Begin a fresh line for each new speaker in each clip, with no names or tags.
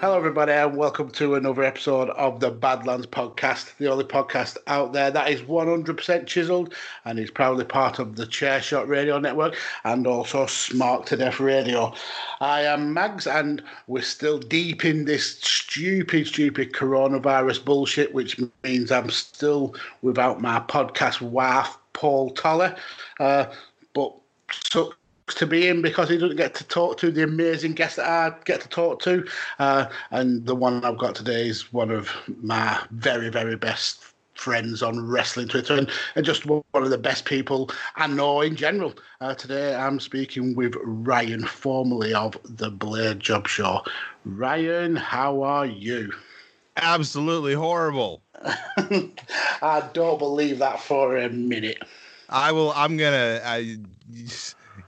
Hello, everybody, and welcome to another episode of the Badlands Podcast, the only podcast out there that is 100% chiseled and is proudly part of the Chairshot Radio Network and also Smart to Death Radio. I am Mags, and we're still deep in this stupid, stupid coronavirus bullshit, which means I'm still without my podcast wife, Paul Toller. Uh, but so to be in because he doesn't get to talk to the amazing guests that I get to talk to. Uh, and the one I've got today is one of my very, very best friends on wrestling Twitter and, and just one of the best people I know in general. Uh, today I'm speaking with Ryan, formerly of the Blade Job Show. Ryan, how are you?
Absolutely horrible.
I don't believe that for a minute.
I will. I'm gonna. I,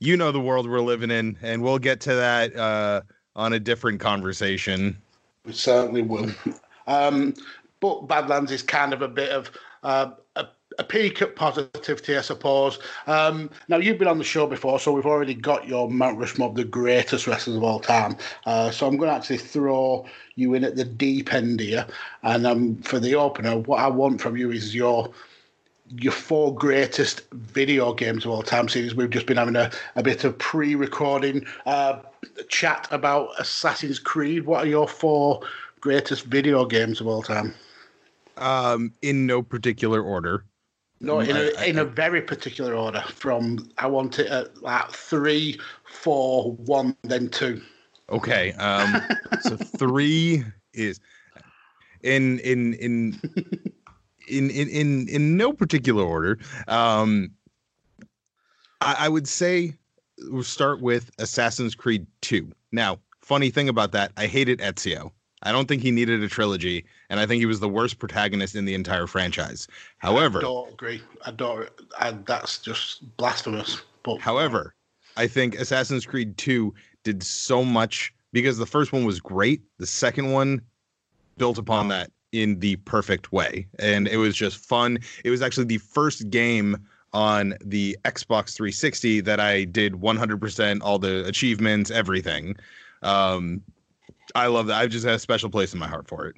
you know the world we're living in, and we'll get to that uh, on a different conversation.
We certainly will. Um, but Badlands is kind of a bit of uh, a, a peak at positivity, I suppose. Um, now, you've been on the show before, so we've already got your Mount Rushmore of the greatest wrestlers of all time. Uh, so I'm going to actually throw you in at the deep end here. And um, for the opener, what I want from you is your your four greatest video games of all time series. We've just been having a, a bit of pre recording uh, chat about Assassin's Creed. What are your four greatest video games of all time?
Um, in no particular order.
No, in a, in a very particular order. From I want it at like three, four, one, then two.
Okay. Um, so three is in in in in in in in no particular order. Um, I, I would say we'll start with Assassin's Creed Two. Now, funny thing about that, I hated Ezio. I don't think he needed a trilogy, and I think he was the worst protagonist in the entire franchise. However,
I don't agree. I don't. I, that's just blasphemous. But
however, I think Assassin's Creed Two did so much because the first one was great. The second one built upon that in the perfect way. And it was just fun. It was actually the first game on the Xbox 360 that I did 100% all the achievements, everything. Um, I love that. I've just had a special place in my heart for it.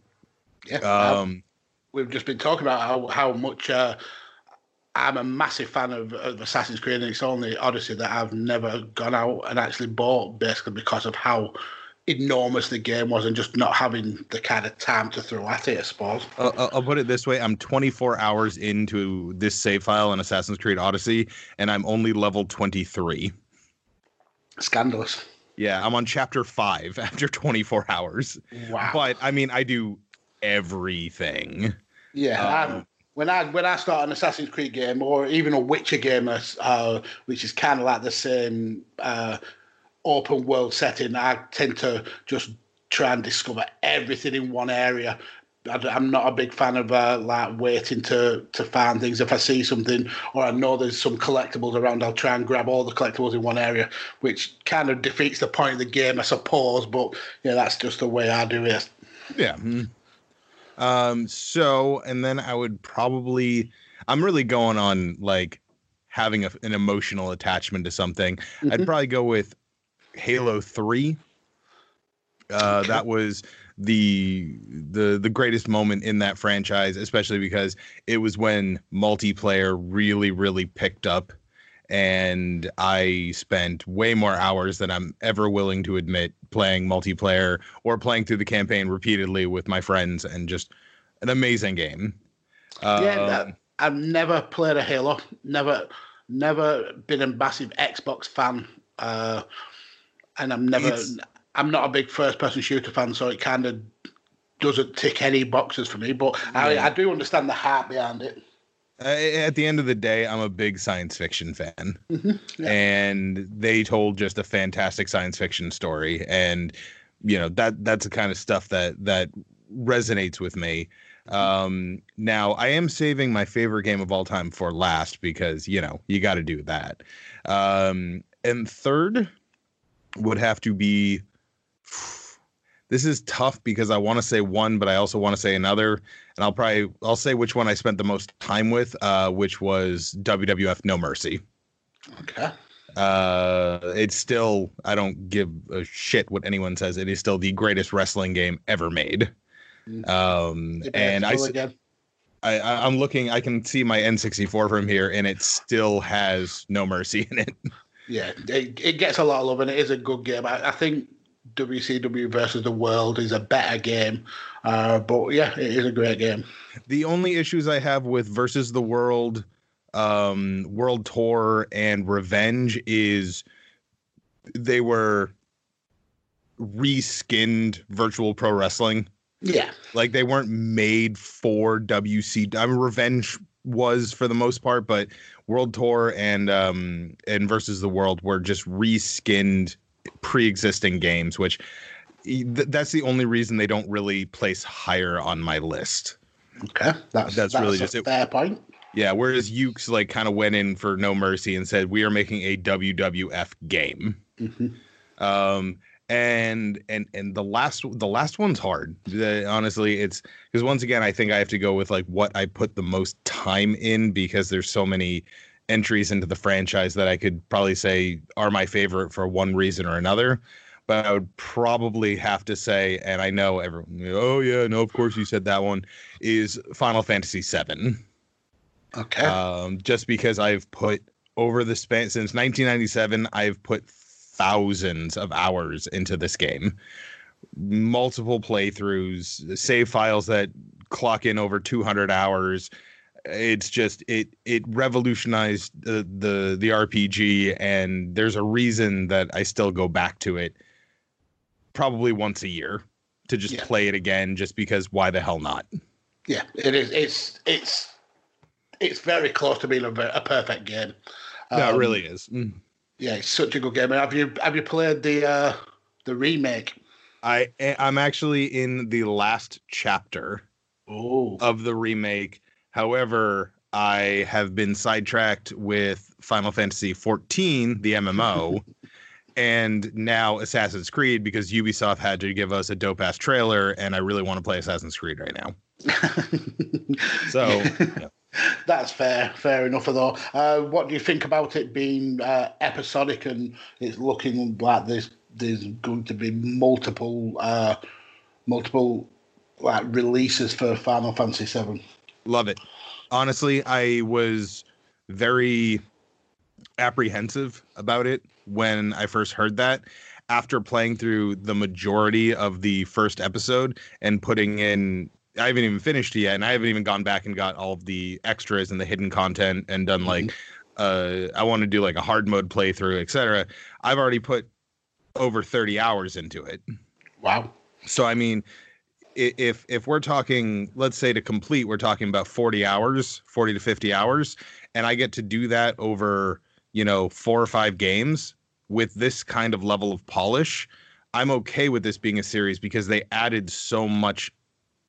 Yeah. Um, we've just been talking about how, how much uh, I'm a massive fan of, of Assassin's Creed, and it's only Odyssey that I've never gone out and actually bought basically because of how enormous the game was and just not having the kind of time to throw at it, I suppose.
Uh, I'll put it this way I'm 24 hours into this save file in Assassin's Creed Odyssey, and I'm only level 23.
Scandalous.
Yeah, I'm on chapter five after 24 hours.
Wow.
But I mean, I do everything.
Yeah. Um, when I when I start an Assassin's Creed game or even a Witcher game, uh, which is kind of like the same uh, open world setting, I tend to just try and discover everything in one area. I'm not a big fan of uh, like waiting to to find things. If I see something or I know there's some collectibles around, I'll try and grab all the collectibles in one area, which kind of defeats the point of the game, I suppose. But yeah, that's just the way I do it.
Yeah. Um. So, and then I would probably, I'm really going on like having a, an emotional attachment to something. Mm-hmm. I'd probably go with Halo 3. Uh, that was the the the greatest moment in that franchise, especially because it was when multiplayer really really picked up, and I spent way more hours than I'm ever willing to admit playing multiplayer or playing through the campaign repeatedly with my friends, and just an amazing game.
Yeah, um, that, I've never played a Halo. Never, never been a massive Xbox fan. Uh, and I'm never. It's, I'm not a big first person shooter fan, so it kind of doesn't tick any boxes for me. But. I, I do understand the heart behind it.
Uh, at the end of the day, I'm a big science fiction fan, mm-hmm. yeah. and they told just a fantastic science fiction story. And you know that that's the kind of stuff that that resonates with me. Um, now I am saving my favorite game of all time for last because you know you got to do that. Um, and third would have to be. This is tough because I want to say one, but I also want to say another, and I'll probably I'll say which one I spent the most time with, uh, which was WWF No Mercy.
Okay.
Uh, it's still I don't give a shit what anyone says. It is still the greatest wrestling game ever made.
Mm.
Um, and I,
again.
I I- I'm looking. I can see my N64 from here, and it still has no mercy in it.
Yeah, it, it gets a lot of love and it is a good game. I, I think WCW versus the World is a better game, uh, but yeah, it is a great game.
The only issues I have with versus the world, um, world tour and revenge is they were reskinned virtual pro wrestling.
Yeah,
Like they weren't made for WC. I mean, revenge was for the most part, but world tour and um and versus the world were just reskinned pre-existing games, which th- that's the only reason they don't really place higher on my list.
okay, that's
That's really just
a
it.
fair point.
Yeah, whereas Ukes like kind of went in for no mercy and said we are making a WWF game.
hmm
Um, and and and the last the last one's hard. The- honestly, it's because once again, I think I have to go with like what I put the most time in because there's so many entries into the franchise that I could probably say are my favorite for one reason or another. But I would probably have to say, and I know everyone, oh yeah, no, of course you said that one is Final Fantasy VII
Okay,
um, just because I've put over the span since 1997, I've put thousands of hours into this game, multiple playthroughs, save files that clock in over 200 hours. It's just it it revolutionized the the the RPG, and there's a reason that I still go back to it, probably once a year, to just
Yeah.
play it again, just because why the hell not?
yeah, it is. It's it's it's very close to being a, a perfect game.
no,
Um,
it really is. Mm.
Yeah, it's such a good game. Have you have you played the uh, the remake?
I I'm actually in the last chapter
Oh,
of the remake. However, I have been sidetracked with Final Fantasy 14, the MMO, and now Assassin's Creed because Ubisoft had to give us a dope ass trailer, and I really want to play Assassin's Creed right now. So, yeah.
That's fair, fair enough. Though, uh, what do you think about it being uh, episodic and it's looking like there's there's going to be multiple uh, multiple like releases for Final Fantasy Seven?
Love it. Honestly, I was very apprehensive about it when I first heard that. After playing through the majority of the first episode and putting in, I haven't even finished it yet, and I haven't even gone back and got all of the extras and the hidden content and done like, uh, I want to do like a hard mode playthrough, etc. I've already put over 30 hours into it.
Wow.
So I mean, if if we're talking, let's say to complete, we're talking about 40 hours, 40 to 50 hours, and I get to do that over, you know, four or five games with this kind of level of polish, I'm okay with this being a series because they added so much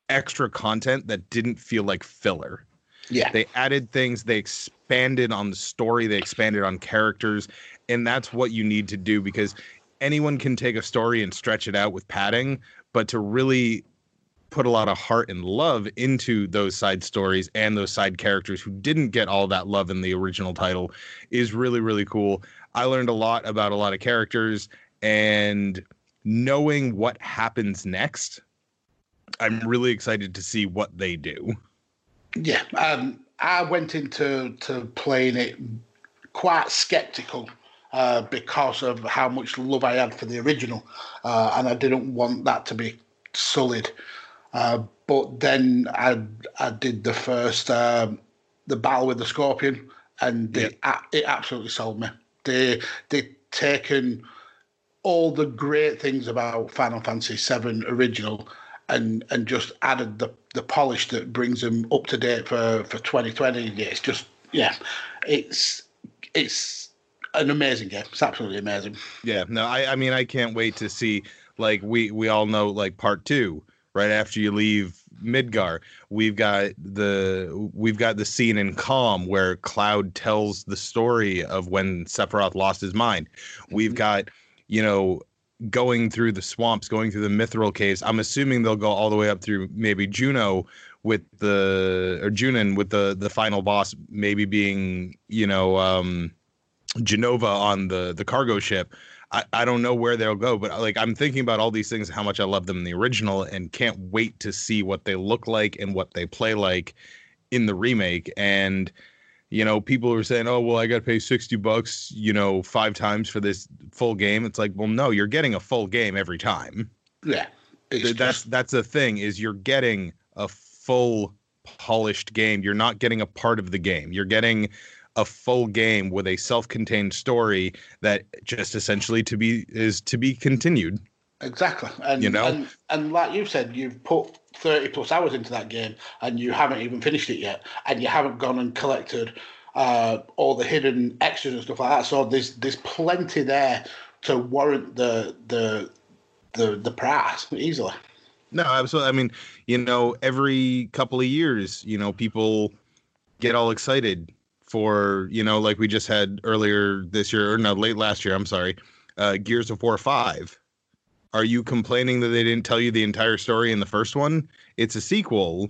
extra content that didn't feel like filler.
Yeah.
They added things, they expanded on the story, they expanded on characters, and that's what you need to do because anyone can take a story and stretch it out with padding, but to really put a lot of heart and love into those side stories and those side characters who didn't get all that love in the original title is really really cool. I learned a lot about a lot of characters and knowing what happens next. I'm really excited to see what they do.
Yeah, um, I went into to playing it quite skeptical uh, because of how much love I had for the original, uh, and I didn't want that to be sullied. Uh, but then I I did the first um, the battle with the scorpion, and they, a- it absolutely sold me. They they taken all the great things about Final Fantasy VII original and and just added the the polish that brings them up to date for for 2020. Yeah, it's just yeah, it's it's an amazing game. It's absolutely amazing.
Yeah, no, I, I mean, I can't wait to see like we we all know like part two right after you leave Midgar. We've got the we've got the scene in Kalm where Cloud tells the story of when Sephiroth lost his mind. We've
Mhm.
got you know going through the swamps, going through the Mythril caves. I'm assuming they'll go all the way up through maybe Juno with the or Junon with the the final boss maybe being you know um Jenova on the the cargo ship. I, I don't know where they'll go, but like I'm thinking about all these things, how much I love them in the original, and can't wait to see what they look like and what they play like in the remake. And you know, people were saying, "Oh, well, I got to pay sixty bucks, you know, five times for this full game." It's like, well, no, you're getting a full game every time.
Yeah,
that's
just-
that's the thing is you're getting a full polished game. You're not getting a part of the game. You're getting a full game with a self-contained story that just essentially to be is to be continued.
exactly. And
You know?
and, and like you said, you've put thirty plus hours into that game, and you haven't even finished it yet, and you haven't gone and collected uh, all the hidden extras and stuff like that. So there's there's plenty there to warrant the the the the price easily.
No, absolutely. I mean, you know, every couple of years, you know, people get all excited for, you know, like we just had earlier this year, or no, late last year, I'm sorry, uh, Gears of War 5. Are you complaining that they didn't tell you the entire story in the first one? It's a sequel.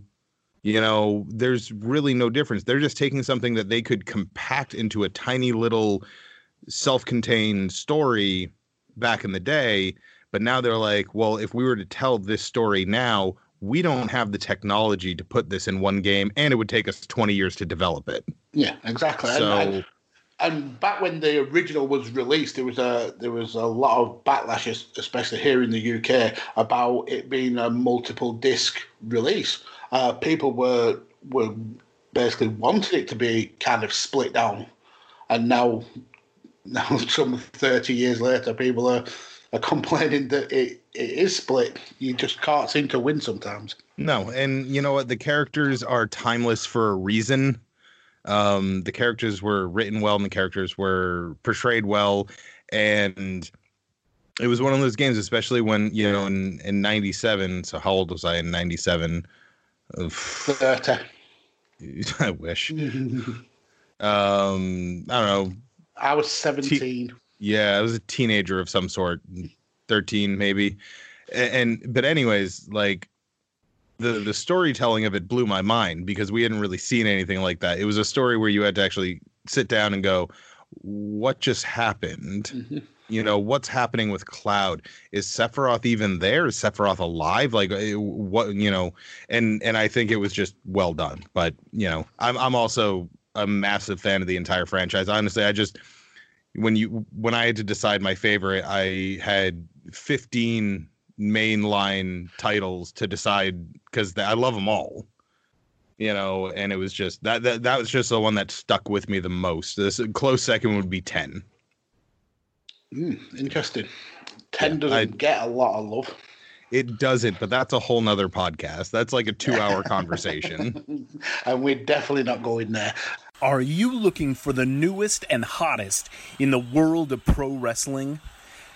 You know, there's really no difference. They're just taking something that they could compact into a tiny little self contained story back in the day. But now they're like, well, if we were to tell this story now, we don't have the technology to put this in one game, and it would take us 20 years to develop it.
Yeah, exactly.
So,
and, back when the original was released, there was a there was a lot of backlash, especially here in the UK, about it being a multiple disc release. Uh, people were were basically wanted it to be kind of split down, and now now some thirty years later, people are are complaining that it, it is split. You just can't seem to win sometimes.
no, and you know what? The characters are timeless for a reason. Um, the characters were written well, and the characters were portrayed well, and it was one of those games, especially when you know in in '97. So how old was I in '97?
Thirty.
I wish. Um, I don't know.
I was seventeen.
Yeah, I was a teenager of some sort, 13 maybe. A- And, but anyways, like the the storytelling of it blew my mind because we hadn't really seen anything like that. It was a story where you had to actually sit down and go, what just happened?
Mhm.
You know, what's happening with Cloud? Is Sephiroth even there? Is Sephiroth alive? Like eh, what, you know, and and I think it was just well done. But, you know, I'm I'm also a massive fan of the entire franchise. Honestly, I just when you when I had to decide my favorite, I had 15 mainline titles to decide because I love them all. You know, and it was just that that that was just the one that stuck with me the most. This close second would be 10.
Mm, interesting. Ten
Yeah,
doesn't
I-
get a lot of love.
It doesn't, but that's a whole nother podcast. That's like a two hour conversation.
and we're definitely not going there.
Are you looking for the newest and hottest in the world of pro wrestling?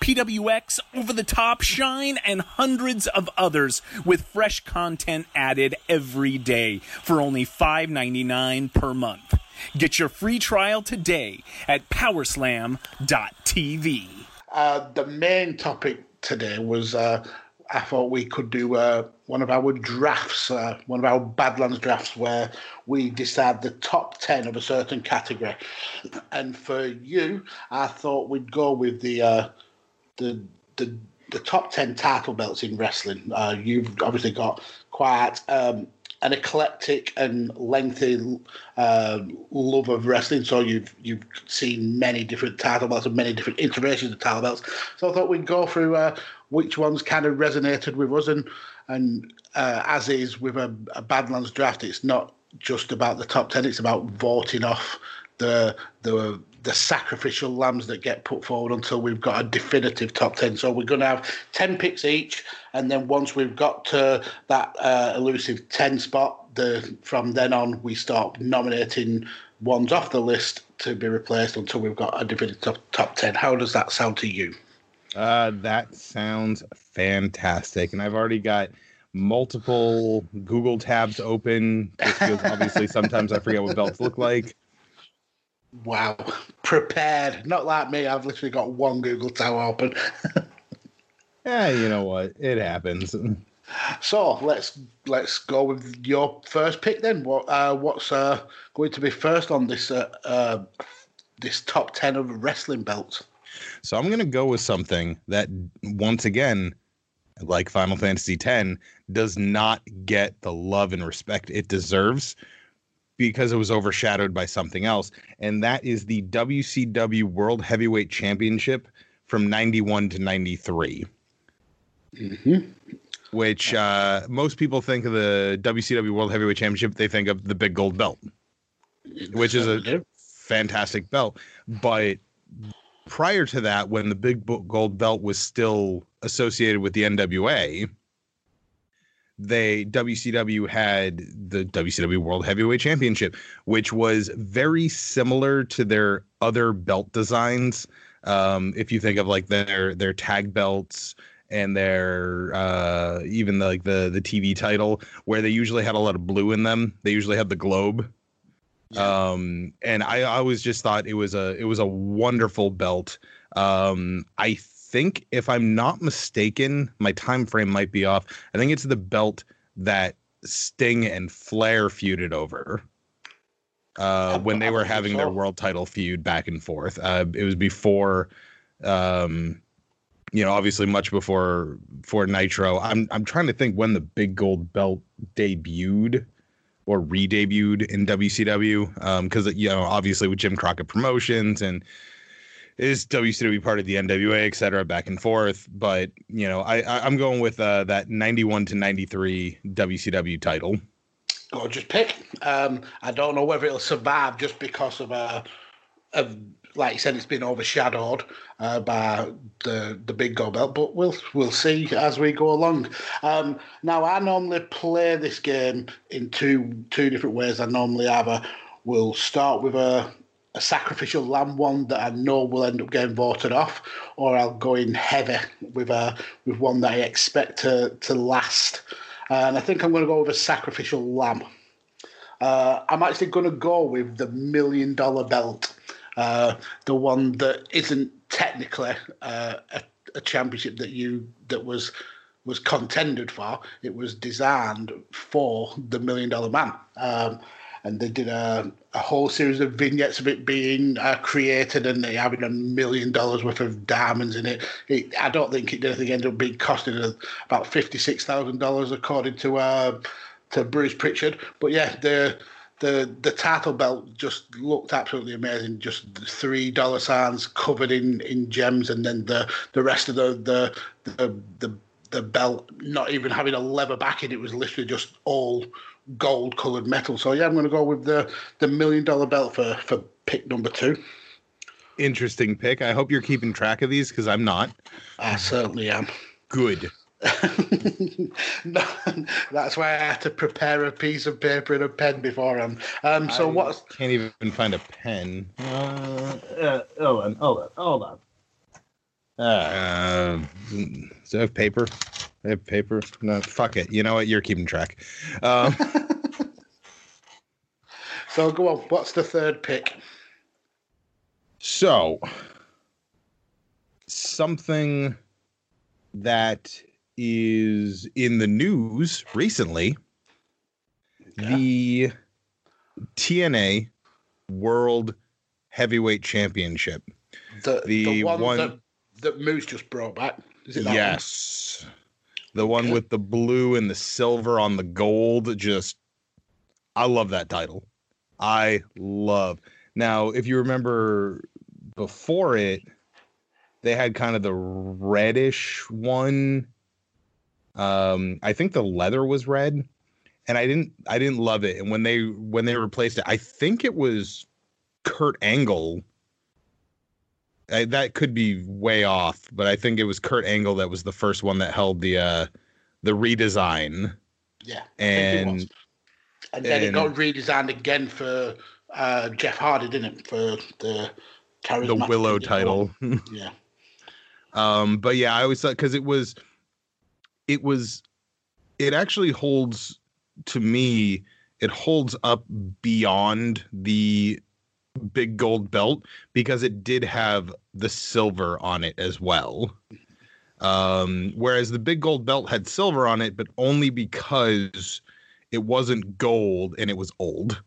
PWX, Over the Top, Shine, and hundreds of others with fresh content added every day for only $5.99 per month. Get your free trial today at powerslam.tv.
Uh, the main topic today was uh, I thought we could do uh, one of our drafts, uh, one of our Badlands drafts, where we decide the top 10 of a certain category. And for you, I thought we'd go with the uh, the, the the top 10 title belts in wrestling. Uh, you've obviously got quite um, an eclectic and lengthy uh, love of wrestling, so you've you've seen many different title belts and many different iterations of title belts. So I thought we'd go through uh, which ones kind of resonated with us, and and uh, as is with a, a Badlands draft, it's not just about the top ten. It's about voting off the the the sacrificial lambs that get put forward until we've got a definitive top 10. So we're going to have 10 picks each. And then once we've got to that uh, elusive 10 spot, the from then on, we start nominating ones off the list to be replaced until we've got a definitive top, top 10. How does that sound to you?
Uh, that sounds fantastic. And I've already got multiple Google tabs open because obviously sometimes I forget what belts look like.
Wow, prepared. Not like me. I've literally got one Google tab open.
yeah, you know what? It happens.
So let's let's go with your first pick then. What uh, what's uh, going to be first on this uh, uh, this top ten of wrestling belts?
So I'm going to go with something that once again, like Final Fantasy X, does not get the love and respect it deserves because it was overshadowed by something else, and that is the WCW World Heavyweight Championship from 91 to 93. Mm-hmm. Which uh, most people think of the WCW World Heavyweight Championship, they think of the big gold belt, which is a fantastic belt. But prior to that, when the big gold belt was still associated with the NWA, they WCW had the WCW World Heavyweight Championship, which was very similar to their other belt designs. Um, if you think of like their their tag belts and their uh, even the, like the the TV title, where they usually had a lot of blue in them. They usually had the globe. Yeah. Um, and I, I always just thought it was a it was a wonderful belt. Um, I think, if I'm not mistaken, my time frame might be off. I think it's the belt that Sting and Flair feuded over uh, when they were having their world title feud back and forth. Uh, it was before, um, you know, obviously much before for Nitro. I'm I'm trying to think when the big gold belt debuted or re-debuted in WCW because um, you know obviously with Jim Crockett Promotions and is WCW part of the NWA, et cetera, back and forth. But you know, I, I am going with uh, that 91 to 93 WCW title.
Gorgeous pick. Um, I don't know whether it'll survive just because of uh, of like you said, it's been overshadowed uh, by the the big gold belt, but we'll we'll see as we go along. Um, now, I normally play this game in two two different ways. I normally either will start with a a sacrificial lamb one that I know will end up getting voted off, or I'll go in heavy with a with one that I expect to to last. And I think I'm going to go with a sacrificial lamb. Uh, I'm actually going to go with the million dollar belt, uh, the one that isn't technically uh, a, a championship that you that was was contended for. It was designed for the million dollar man. Um, and they did a, a whole series of vignettes of it being uh, created and they having a million dollars worth of diamonds in it. it. I don't think it did anything. Ended up being costing about fifty six thousand dollars according to uh, to Bruce Pritchard. But yeah, the the the title belt just looked absolutely amazing. Just three dollar signs covered in, in gems, and then the the rest of the the the, the the belt not even having a leather backing. It was literally just all gold coloured metal. So yeah, I'm going to go with the the million dollar belt for for pick number two.
Interesting pick. I hope you're keeping track of these because I'm not.
I certainly am.
Good.
no, that's why I had to prepare a piece of paper and a pen beforehand. Um, so what?
Can't even find a pen. Uh, uh, hold on, hold on, hold on. Uh, does it have paper? I have paper. No, fuck it. You know what? You're keeping track. Um,
so go on. What's the third pick?
So something that is in the news recently. Yeah. The TNA World Heavyweight Championship.
The, the, the one, one that, that Moose just brought back.
yes. One? The one with the blue and the silver on the gold. Just, I love that title. I love. Now, if you remember before it, they had kind of the reddish one. Um, I think the leather was red, and I didn't I didn't love it. And when they when they replaced it, I think it was Kurt Angle. I, that could be way off, but I think it was Kurt Angle that was the first one that held the uh the redesign.
Yeah, I think it
And
and then it got redesigned again for uh, Jeff Hardy, didn't it? For the
the Willow title.
Yeah,
Um, but yeah, I always thought because it was, it was, it actually holds to me. It holds up beyond the big gold belt because it did have the silver on it as well. Um, whereas the big gold belt had silver on it, but only because it wasn't gold and it was old.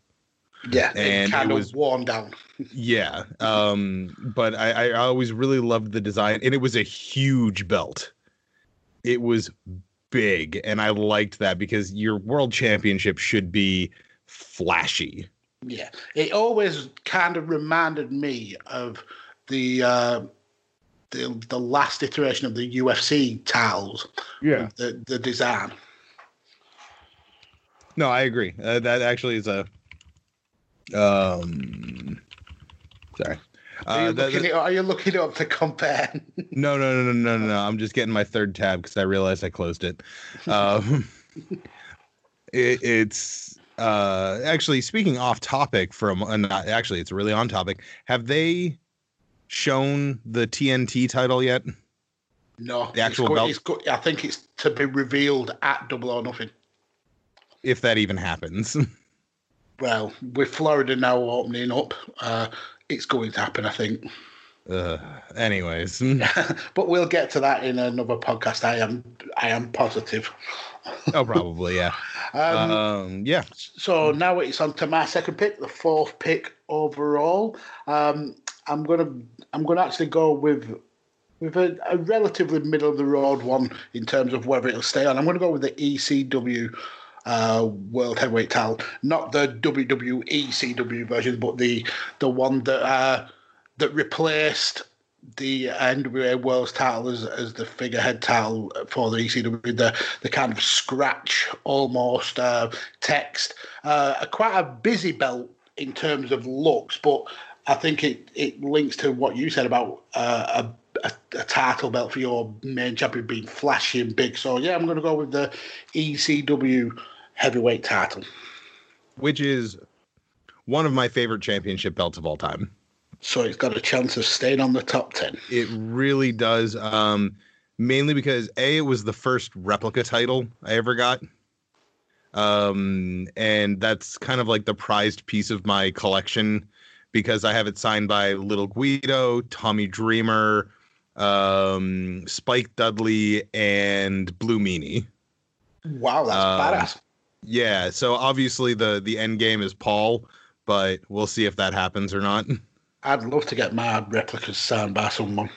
yeah,
And
it kind
it
of
was-
worn down.
Yeah. Um, but I, I always really loved the design, and it was a huge belt. It was big, and I liked that because your world championship should be flashy.
Yeah, it always kind of reminded me of the uh, the the last iteration of the UFC titles. Yeah the the design.
No, I agree. Uh, that actually is a. Um. Sorry.
Are, you
Uh, that-
looking it, are you looking up to compare?
No, no, no, no, no, no, no. I'm just getting my third tab because I realized I closed it. Um, it it's uh, actually speaking off topic from, uh, not, actually, it's really on topic. Have they shown the TNT title yet?
no,
The actual
it's
belt?
It's I think it's to be revealed at Double or Nothing.
If that even happens.
Well, with Florida now opening up, uh, it's going to happen, I think.
uh, anyways,
but we'll get to that in another podcast. I am I am positive.
Oh, probably, yeah.
Um,
Um, yeah.
So now it's on to my second pick, the fourth pick overall. Um, I'm gonna I'm gonna actually go with with a, a relatively middle of the road one in terms of whether it'll stay on. I'm gonna go with the ECW uh, World Heavyweight title, not the WWE CW version, but the the one that uh, that replaced the NWA World's title as, as the figurehead title for the ECW, the the kind of scratch almost uh, text, uh, quite a busy belt in terms of looks, but I think it, it links to what you said about uh, a, a, a title belt for your main champion being flashy and big. So yeah, I'm going to go with the ECW heavyweight title.
Which is one of my favorite championship belts of all time.
So it's got a chance of staying on the top ten.
It really does. Um, mainly because a it was the first replica title I ever got. Um, and that's kind of like the prized piece of my collection because I have it signed by Little Guido, Tommy Dreamer, um, Spike Dudley, and Blue Meanie.
Wow, that's
Um,
badass.
Yeah, so obviously the the end game is Paul, but we'll see if that happens or not.
I'd love to get my replicas signed by someone.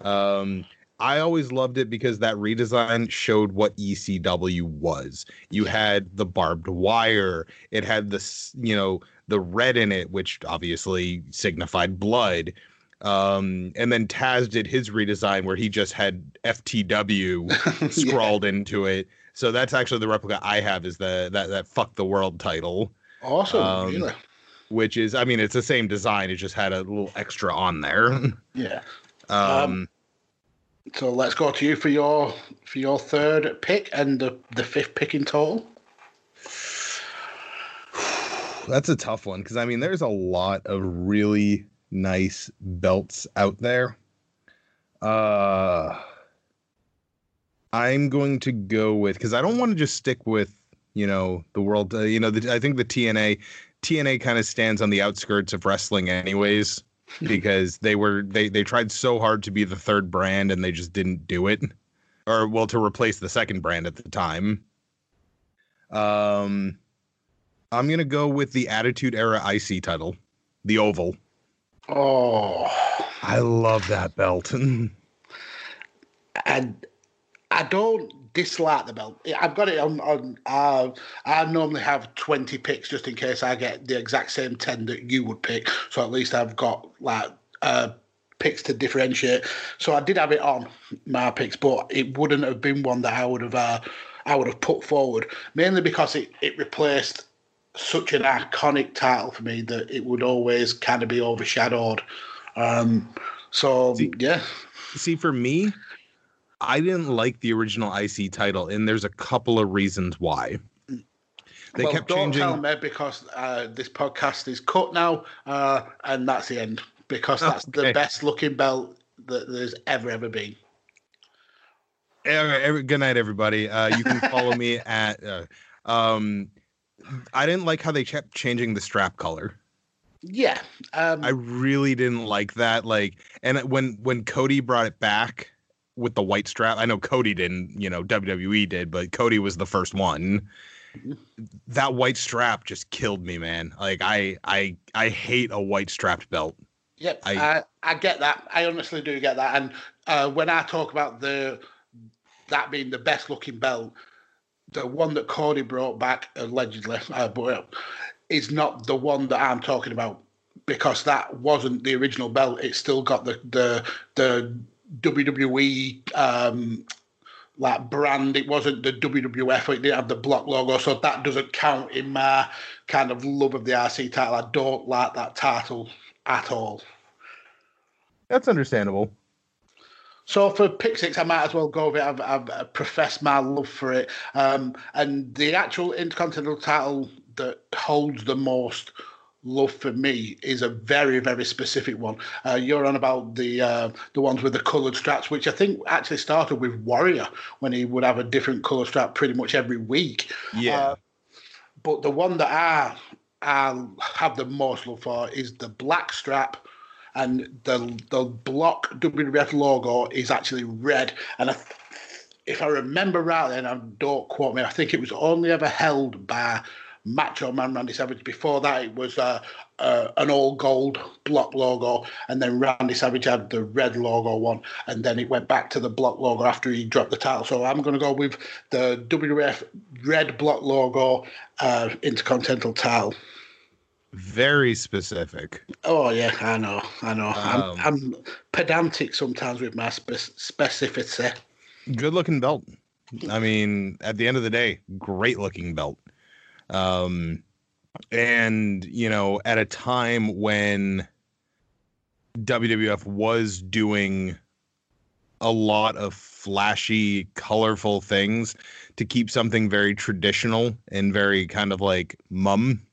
Um, I always loved it because that redesign showed what ECW was. You had the barbed wire. It had this, you know, the red in it, which obviously signified blood. Um, and then Taz did his redesign where he just had FTW scrawled into it. So that's actually the replica I have is the that that fuck the world title,
Awesome,
Um,
really.
Which is I mean it's the same design. It just had a little extra on there.
Yeah.
Um,
So let's go to you for your for your third pick and the, the fifth pick in total.
That's a tough one because I mean, there's a lot of really nice belts out there. Uh, I'm going to go with because I don't want to just stick with you know the world. Uh, you know, the, I think the TNA TNA kind of stands on the outskirts of wrestling, anyways, because they were they they tried so hard to be the third brand and they just didn't do it, or well, to replace the second brand at the time. Um. I'm gonna go with the Attitude Era IC title, the Oval.
Oh,
I love that belt.
and I don't dislike the belt. I've got it on. on uh, I normally have twenty picks just in case I get the exact same ten that you would pick. So at least I've got like uh, picks to differentiate. So I did have it on my picks, but it wouldn't have been one that I would have. Uh, I would have put forward, mainly because it, it replaced such an iconic title for me that it would always kind of be overshadowed. Um, so
See-
yeah,
See, for me, I didn't like the original IC title, and there's a couple of reasons why. They
well,
kept
don't
changing.
tell me because uh, this podcast is cut now, uh, and that's the end. Because that's the best looking belt that there's ever ever been.
Every, every- good night, everybody. Uh, you can follow me at. Uh, um, I didn't like how they kept changing the strap color.
Yeah, um,
I really didn't like that. Like, and when when Cody brought it back with the white strap, I know Cody didn't. You know, WWE did, but Cody was the first one. That white strap just killed me, man. Like, I I I hate a white strapped belt.
Yep,
I-
I, I get that. I honestly do get that. And uh, when I talk about the that being the best looking belt, the one that Cody brought back allegedly, uh, but is not the one that I'm talking about because that wasn't the original belt. It still got the the the WWE um, like brand. It wasn't the WWF. It didn't have the block logo, so that doesn't count in my kind of love of the IC title. I don't like that title at all.
That's understandable.
So for pick six, I might as well go with it. I've, I've professed my love for it. Um, and the actual Intercontinental title that holds the most love for me is a very, very specific one. Uh, you're on about the uh, the ones with the coloured straps, which I think actually started with Warrior when he would have a different colour strap pretty much every week.
Yeah.
Uh, but the one that I I have the most love for is the black strap, and the the block WWF logo is actually red. And I, if I remember rightly, and I don't quote me, I think it was only ever held by Macho Man Randy Savage. Before that, it was uh, uh, an all gold block logo, and then Randy Savage had the red logo one, and then it went back to the block logo after he dropped the title. So I'm going to go with the WWF red block logo uh, Intercontinental title.
Very specific.
Oh yeah, I know, I know.
Um,
I'm, I'm pedantic sometimes with my spe- specificity.
Good looking belt. I mean, at the end of the day, great looking belt. Um, and you know, at a time when WWF was doing a lot of flashy, colorful things to keep something very traditional and very kind of like mum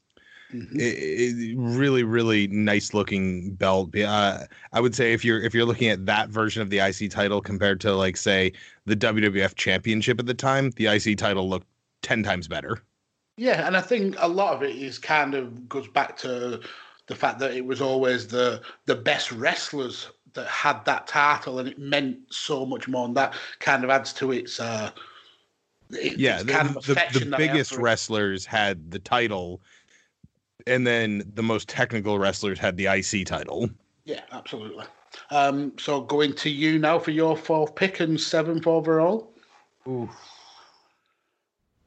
Mhm.
it, it, really really nice looking belt uh, i would say if you're if you're looking at that version of the ic title compared to like say the wwf championship at the time the ic title looked 10 times better
Yeah, and I think a lot of it is kind of goes back to the fact that it was always the the best wrestlers that had that title, and it meant so much more, and that kind of adds to its. Uh, it-
yeah
its
the,
kind of
the, the
affection that they have
biggest wrestlers had the title and then the most technical wrestlers had the ic title
Yeah, absolutely. Um, so going to you now for your fourth pick and seventh overall. Ooh.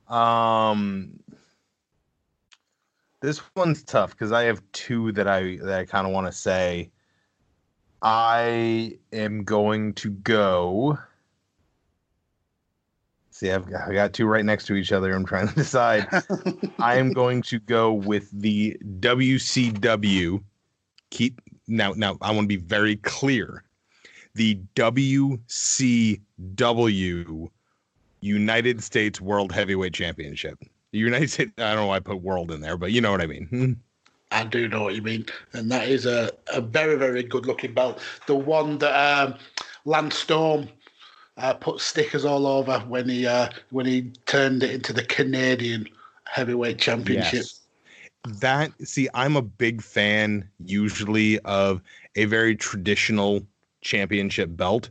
Um, this one's tough because I have two that I that I kind of want to say. I am going to go. See, I've got, I got two right next to each other. I'm trying to decide. I am going to go with the WCW. Keep now. Now I want to be very clear. The WCW United States World Heavyweight Championship. The United States. I don't know why I put world in there, but you know what I mean.
I do know what you mean, and that is a, a very very good looking belt. The one that um, Lance Storm uh, put stickers all over when he uh, when he turned it into the Canadian Heavyweight Championship.
Yes. That see, I'm a big fan usually of a very traditional championship belt,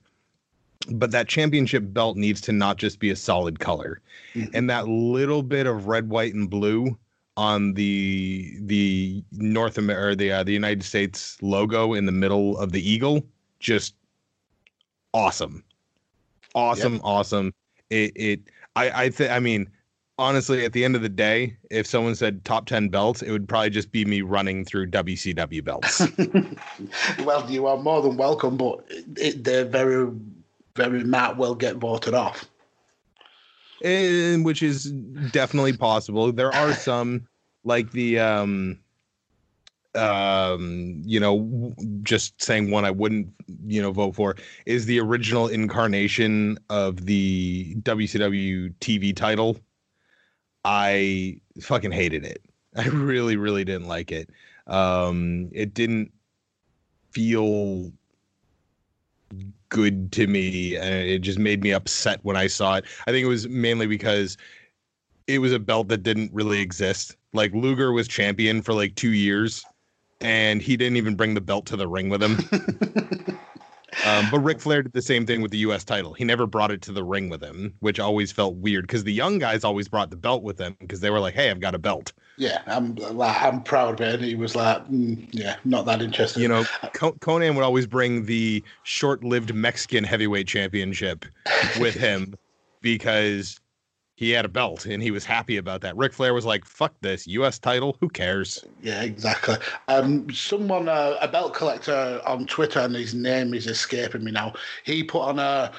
but that championship belt needs to not just be a solid color,
Mhm.
and that little bit of red, white, and blue on the the North America the uh, the United States logo in the middle of the eagle, just awesome, awesome, awesome. It it I I think I mean honestly, at the end of the day, if someone said top 10 belts, it would probably just be me running through WCW belts.
well, you are more than welcome, but it, they're very very might well get voted off.
and which is definitely possible. There are some like the um um you know just saying one I wouldn't you know vote for is the original incarnation of the WCW TV title. I fucking hated it. I really really didn't like it. Um it didn't feel good to me and it just made me upset when I saw it. I think it was mainly because it was a belt that didn't really exist. Like Luger was champion for like 2 years and he didn't even bring the belt to the ring with him. um, but Ric Flair did the same thing with the U.S. title. He never brought it to the ring with him, which always felt weird because the young guys always brought the belt with them because they were like, "Hey, I've got a belt."
Yeah, I'm like I'm proud of it. And he was like, mm, "Yeah, not that interested."
You know, Konnan would always bring the short-lived Mexican heavyweight championship with him because he had a belt and he was happy about that. Ric Flair was like, "Fuck this U.S. title, who cares?"
Yeah, exactly. Um, someone, uh, a belt collector on Twitter, and his name is escaping me now. He put on a.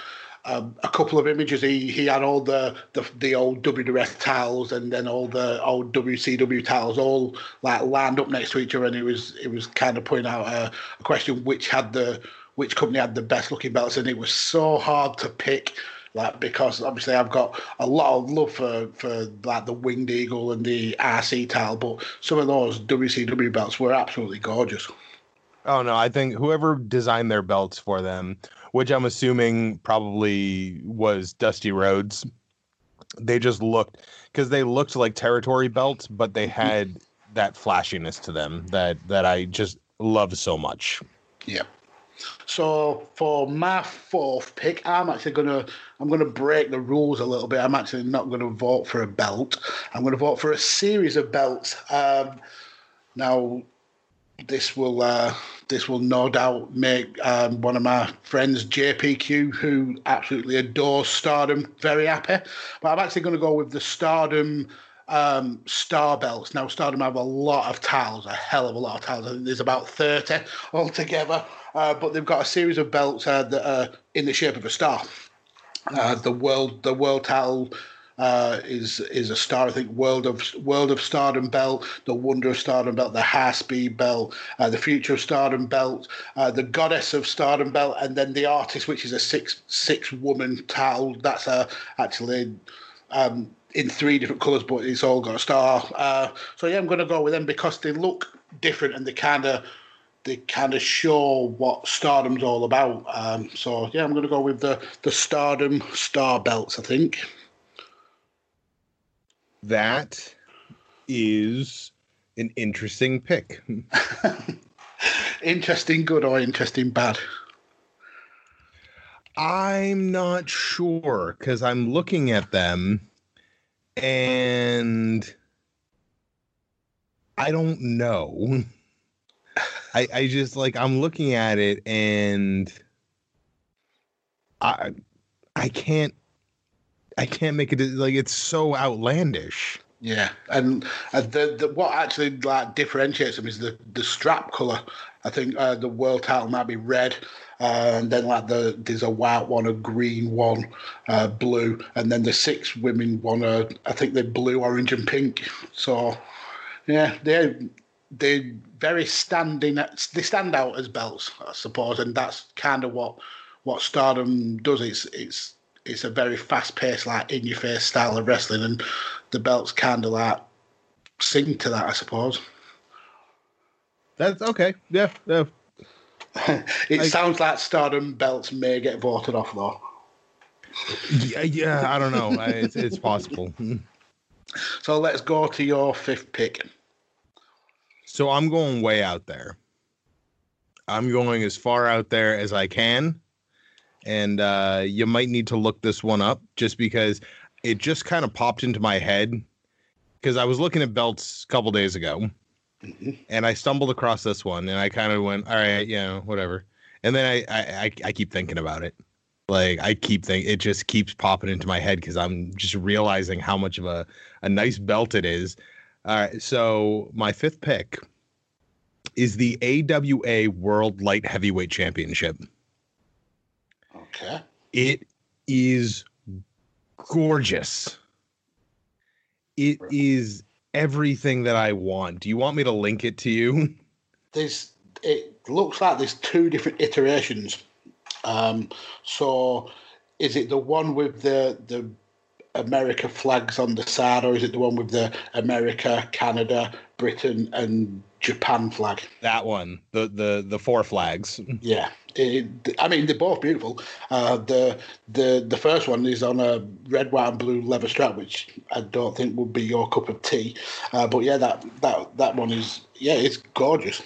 a couple of images. He he had all the, the the old WWF towels and then all the old WCW towels all like lined up next to each other, and it was it was kind of putting out a, a question which had the which company had the best looking belts, and it was so hard to pick like because obviously I've got a lot of love for for like the Winged Eagle and the IC tile, but some of those WCW belts were absolutely gorgeous.
Oh no, I think whoever designed their belts for them, which I'm assuming probably was Dusty Rhodes, they just looked because they looked like territory belts, but they had that flashiness to them that that I just love so much.
Yeah. So for my fourth pick, I'm actually gonna I'm gonna break the rules a little bit. I'm actually not gonna vote for a belt. I'm gonna vote for a series of belts. Um, now, this will uh, this will no doubt make um, one of my friends JPQ, who absolutely adores Stardom, very happy. But I'm actually going to go with the Stardom um, star belts. Now, Stardom have a lot of titles, a hell of a lot of titles. I think there's about 30 altogether. Uh, but they've got a series of belts uh, that are in the shape of a star. Uh, the world, the world title uh, is is a star. I think World of World of Stardom belt, the Wonder of Stardom belt, the High Speed belt, uh, the Future of Stardom belt, the Goddess of Stardom belt, and then the Artist, which is a six six woman title. That's a actually. Um, in three different colours, but it's all got a star. Uh, so yeah, I'm going to go with them because they look different and they kind of they kind of show what Stardom's all about. Um, so yeah, I'm going to go with the the Stardom Star Belts. I think
that is an interesting pick.
interesting good or interesting bad?
I'm not sure because I'm looking at them and I don't know. I, I just like I'm looking at it and I I can't I can't make it like it's so outlandish.
Yeah, and uh, the, the what actually like differentiates them is the the strap color. I think uh, the world title might be red, uh, and then like the there's a white one, a green one, uh, blue, and then the six women one are I think they're blue, orange, and pink. So yeah, they they very standing. They stand out as belts, I suppose, and that's kind of what what Stardom does. It's it's it's a very fast paced, like in your face style of wrestling, and the belts kind of like sing to that, I suppose.
That's okay. Yeah, yeah.
it I, sounds like Stardom belts may get voted off though.
Yeah, yeah. I don't know. it's, it's possible. Hmm.
so let's go to your fifth pick.
So I'm going way out there. I'm going as far out there as I can. And uh, you might need to look this one up just because it just kind of popped into my head because I was looking at belts a couple days ago mm-hmm. and I stumbled across this one and I kind of went, all right, you know, whatever. And then I, I, I keep thinking about it. Like I keep thinking, it just keeps popping into my head because I'm just realizing how much of a, a nice belt it is all right. So my fifth pick is the AWA World Light Heavyweight Championship.
Okay.
It is gorgeous. It is everything that I want. Do you want me to link it to you?
There's it looks like there's two different iterations. Um, so is it the one with the the America flags on the side, or is it the one with the America, Canada, Britain, and Japan flag?
That one, the the the four flags.
Yeah, it, I mean they're both beautiful. Uh, the the the first one is on a red, white, and blue leather strap, which I don't think would be your cup of tea. Uh, but yeah, that that that one is yeah, it's gorgeous.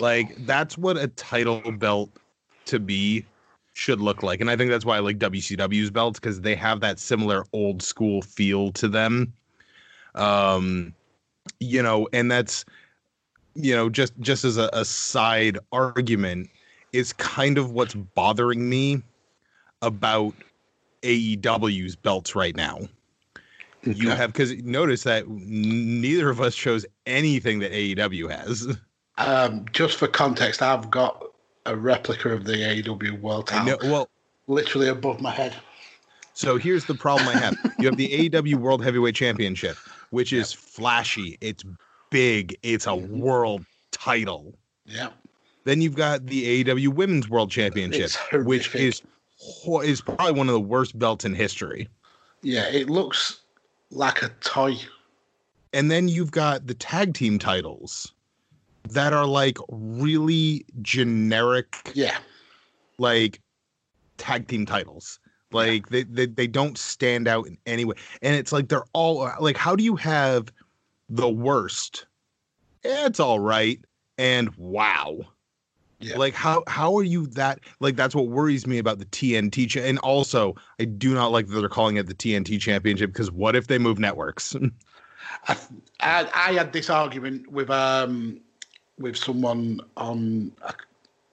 Like that's what a title belt to be should look like. And I think that's why I like WCW's belts because they have that similar old school feel to them. Um, you know, and that's you know, just just as a, a side argument, is kind of what's bothering me about AEW's belts right now. You have because notice that neither of us chose anything that AEW has.
Um, just for context, I've got a replica of the AEW World Title
know, well,
literally above my head.
So here's the problem I have. You have the AEW World Heavyweight Championship, which is flashy, it's big, it's a
Mhm.
world title.
Yeah,
Then you've got the AEW Women's World Championship, which is is probably one of the worst belts in history.
yeah, it looks like a toy.
And then you've got the tag team titles that are like really generic
Yeah,
like tag team titles. Like they, they they don't stand out in any way. And it's like they're all like how do you have the worst? It's all right. And wow.
Yeah.
Like how how are you that like that's what worries me about the TNT cha- and also I do not like that they're calling it the TNT championship because what if they move networks?
I, I I had this argument with um with someone on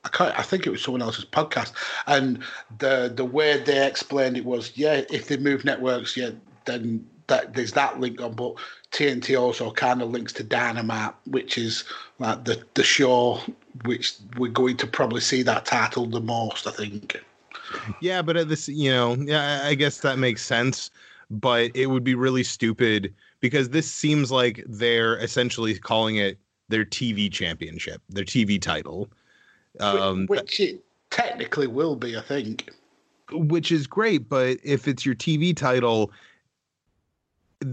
I, can't I think it was someone else's podcast, and the the way they explained it was yeah if they move networks yeah then that there's that link on, but TNT also kind of links to Dynamite, which is like the the show which we're going to probably see that title the most. I think.
Yeah, but at this, you know, yeah, I guess that makes sense. But it would be really stupid because this seems like they're essentially calling it their TV championship, their TV title, um,
which, which it technically will be, I think.
which is great. But if it's your TV title,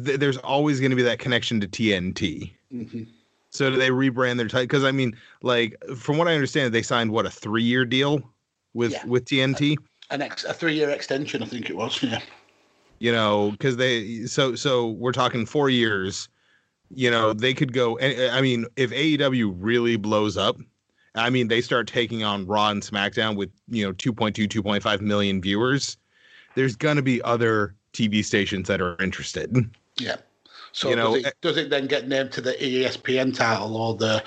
th- there's always going to be that connection to TNT.
hmm
So do they rebrand their title? Because I mean, like from what I understand, they signed what a three-year deal with
Yeah.
with TNT.
An ex, a three year extension, I think it was. Yeah.
you know because they so so we're talking four years you know they could go and uh, i mean if aew really blows up i mean they start taking on raw and smackdown with you know 2.2 2.5 million viewers there's gonna be other tv stations that are interested
Yeah. So
You know,
does, it, eh does it then get named to the ESPN title or the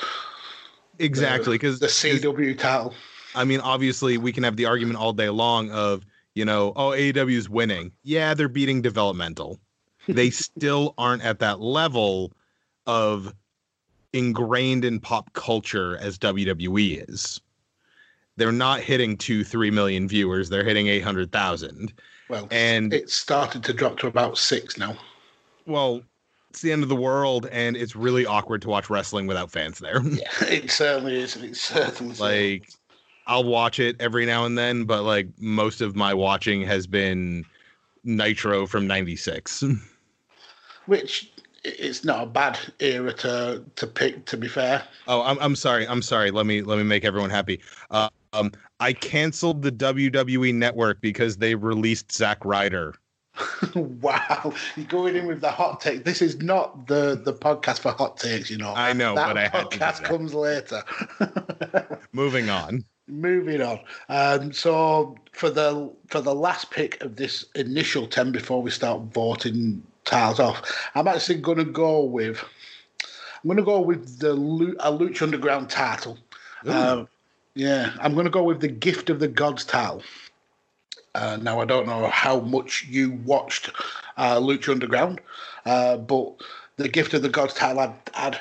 exactly because
the CW title?
I mean, obviously, we can have the argument all day long of, you know, oh, AEW is winning. Yeah, they're beating developmental. They still aren't at that level of ingrained in pop culture as WWE is. They're not hitting two, three million viewers. They're hitting 800,000.
Well,
And,
it started to drop to about six now.
well, it's the end of the world, and it's really awkward to watch wrestling without fans there.
Yeah, it certainly is. And it certainly is.
like I'll watch it every now and then, but like most of my watching has been Nitro from '96.
which it's not a bad era to to pick. To be fair,
oh, I'm I'm sorry. I'm sorry. Let me let me make everyone happy. Uh, um, I canceled the WWE Network because they released Zack Ryder.
wow, you're going in with the hot take. This is not the the podcast for hot takes. You know,
I know,
that
but I
podcast comes later.
Moving on.
Moving on. Um, so for the for the last pick of this initial ten before we start voting tiles off, I'm actually going to go with I'm going to go with the a Lucha Underground title. Um, yeah, I'm going to go with the Gift of the Gods title. Uh, now I don't know how much you watched uh, Lucha Underground, uh, but the Gift of the Gods title, I'd, I'd,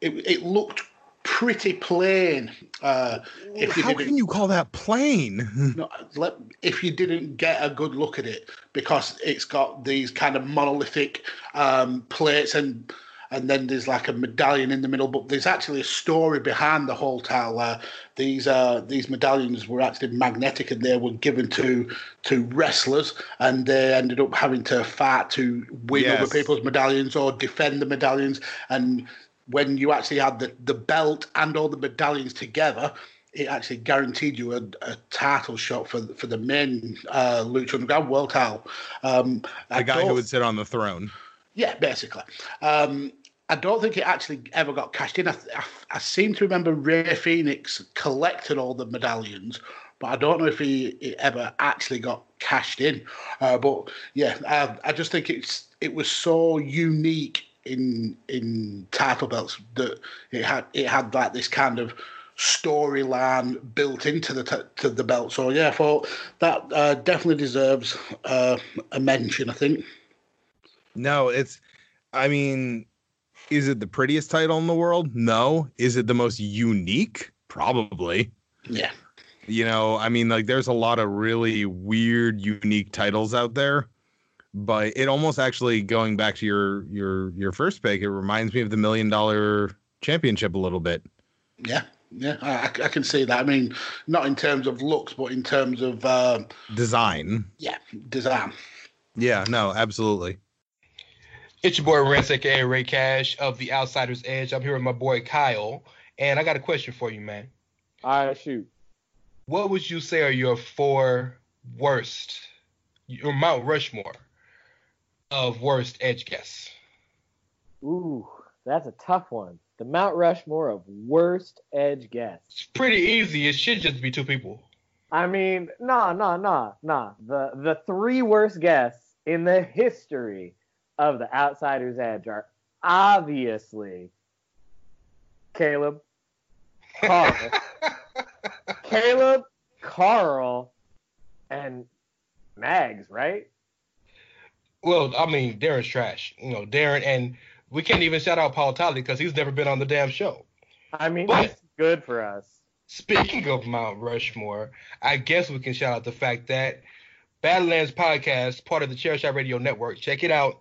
it, it looked pretty plain. Uh, if you
How can you call that plain?
no, if you didn't get a good look at it, because it's got these kind of monolithic um, plates and and then there's like a medallion in the middle, but there's actually a story behind the whole tile. Uh, these uh, these medallions were actually magnetic, and they were given to to wrestlers, and they ended up having to fight to win
Yes.
other people's medallions or defend the medallions. And when you actually had the, the belt and all the medallions together, it actually guaranteed you a, a title shot for for the main uh, Lucha Underground World title. Um, I
guy who would sit on the throne.
yeah, basically. Um, I don't think it actually ever got cashed in. I, I, I seem to remember Rey Fenix collected all the medallions, but I don't know if he it ever actually got cashed in. Uh, but yeah, I, I just think it's it was so unique in in title belts that it had it had like this kind of storyline built into the t- to the belt. So yeah, I thought that uh, definitely deserves uh, a mention. I think.
No, it's. I mean, is it the prettiest title in the world? No. Is it the most unique? Probably.
Yeah.
You know, I mean, like, there's a lot of really weird, unique titles out there, but it almost actually going back to your your your first pick. It reminds me of the million dollar championship a little bit.
Yeah, yeah, I, I- I can see that. I mean, not in terms of looks, but in terms of uh,
Design.
yeah, design.
Yeah. No. Absolutely.
It's your boy Rance, aka Ray Cash of the Outsiders Edge. I'm here with my boy Kyle, and I got a question for you, man.
All right, shoot.
What would you say are your four worst, your Mount Rushmore of worst edge guests?
Ooh, that's a tough one. The Mount Rushmore of worst edge guests.
It's pretty easy. It should just be two people.
I mean, nah, nah, nah, nah. The the three worst guests in the history of the Outsiders Edge are obviously Caleb, Carl, Caleb, Carl, and Mags, right?
Well, I mean, Darren's trash. You know, Darren, and we can't even shout out Paul Tolly because he's never been on the damn show.
I mean,
But-
that's good for us.
Speaking of Mount Rushmore, I guess we can shout out the fact that Badlands Podcast, part of the Chair Shot Radio Network, check it out.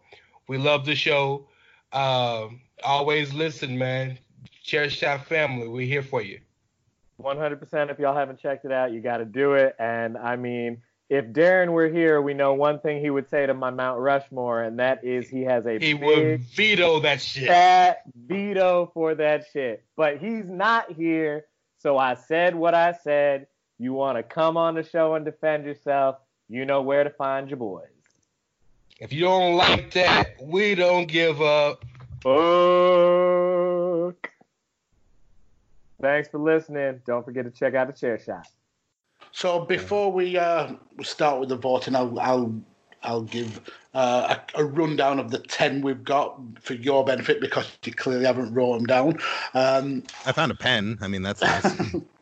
We love the show. Um, always listen, man. Chair Shot family, we're here for you.
100% if y'all haven't checked it out you got to do it and i mean if darren were here we know one thing he would say to my mount rushmore and that is he has a
He would
big
veto that shit.
fat veto for that shit but he's not here so i said what i said you want to come on the show and defend yourself you know where to find your boys
If you don't like that, we don't give up.
Fuck. thanks for listening don't forget to check out the chair shot
So before we uh, start with the voting, I'll I'll I'll give uh, a, a rundown of the ten we've got for your benefit because you clearly haven't wrote them down. Um,
I found a pen. I mean, that's nice.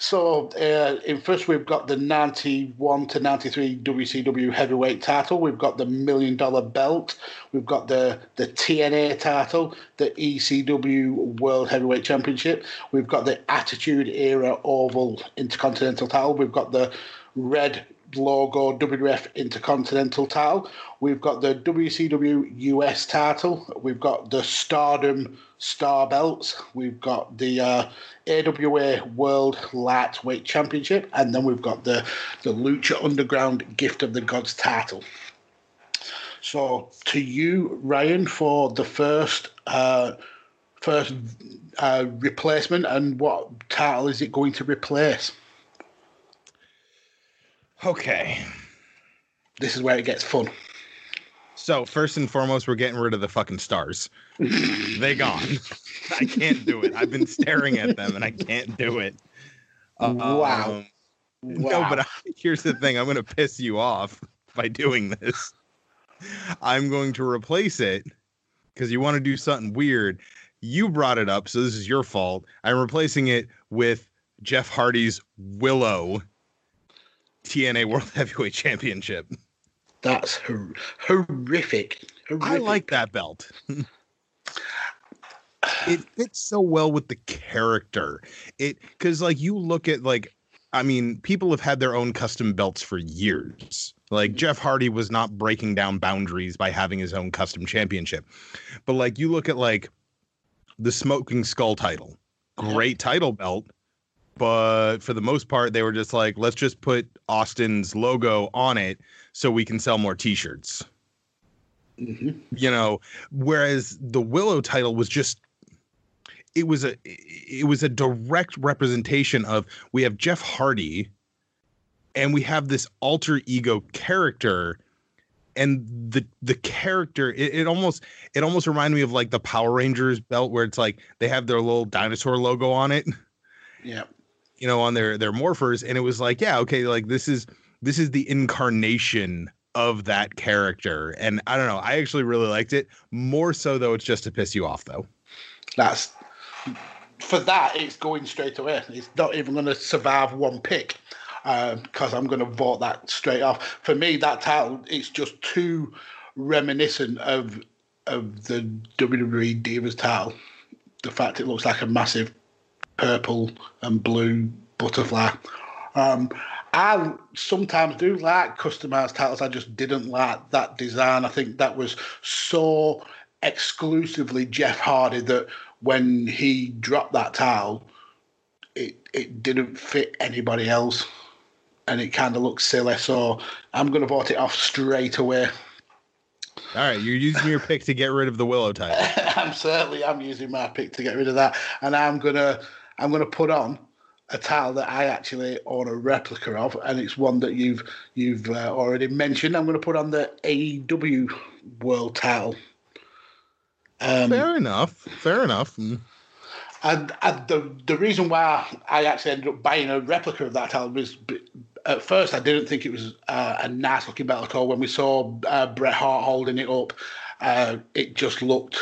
So uh, in first we've got the 91 to 93 WCW heavyweight title. We've got the million dollar belt. We've got the the TNA title, the ECW World Heavyweight Championship. We've got the Attitude Era Oval Intercontinental title. We've got the red logo WWF Intercontinental title. We've got the WCW US title. We've got the Stardom Star Belts. We've got the uh, AWA World Lightweight Championship, and then we've got the the Lucha Underground Gift of the Gods title. So to you, Ryan, for the first uh, first uh, replacement, and what title is it going to replace?
Okay.
This is where it gets fun.
So first and foremost, we're getting rid of the fucking stars. they gone. I can't do it. I've been staring at them and I can't do it.
Wow.
Um, No, but I, here's the thing. I'm going to piss you off by doing this. I'm going to replace it because you want to do something weird. You brought it up, so this is your fault. I'm replacing it with Jeff Hardy's Willow TNA World Heavyweight Championship.
That's hor- horrific. horrific.
I like that belt. it fits so well with the character. It because like you look at like I mean, people have had their own custom belts for years. Like Jeff Hardy was not breaking down boundaries by having his own custom championship. But like you look at like the Smoking Skull title, great title belt, but for the most part they were just like let's just put Austin's logo on it so we can sell more t-shirts.
Mhm.
You know, whereas the Willow title was just it was a it was a direct representation of we have Jeff Hardy and we have this alter ego character and the the character it, it almost it almost reminded me of like the Power Rangers belt where it's like they have their little dinosaur logo on it
Yeah.
You know on their their morphers and it was like yeah okay like this is this is the incarnation of that character and i don't know i actually really liked it more so though it's just to piss you off though
That's for that. It's going straight away. It's not even going to survive one pick um, because I'm going to vote that straight off. For me, that title it's just too reminiscent of of the WWE Divas title. The fact it looks like a massive purple and blue butterfly. Um, I sometimes do like customized titles. I just didn't like that design. I think that was so exclusively Jeff Hardy that when he dropped that title, it it didn't fit anybody else, and it kind of looked silly. So I'm going to vote it off straight away.
all right you're using your pick to get rid of the willow title
I'm certainly I'm using my pick to get rid of that, and I'm gonna I'm gonna put on a towel that I actually own a replica of, and it's one that you've you've uh, already mentioned. I'm gonna put on the AEW World towel. Um,
fair enough fair enough Mm.
And, and the the reason why I actually ended up buying a replica of that title was at first I didn't think it was uh, a nice looking belt at all. When we saw uh, Bret Hart holding it up, uh, it just looked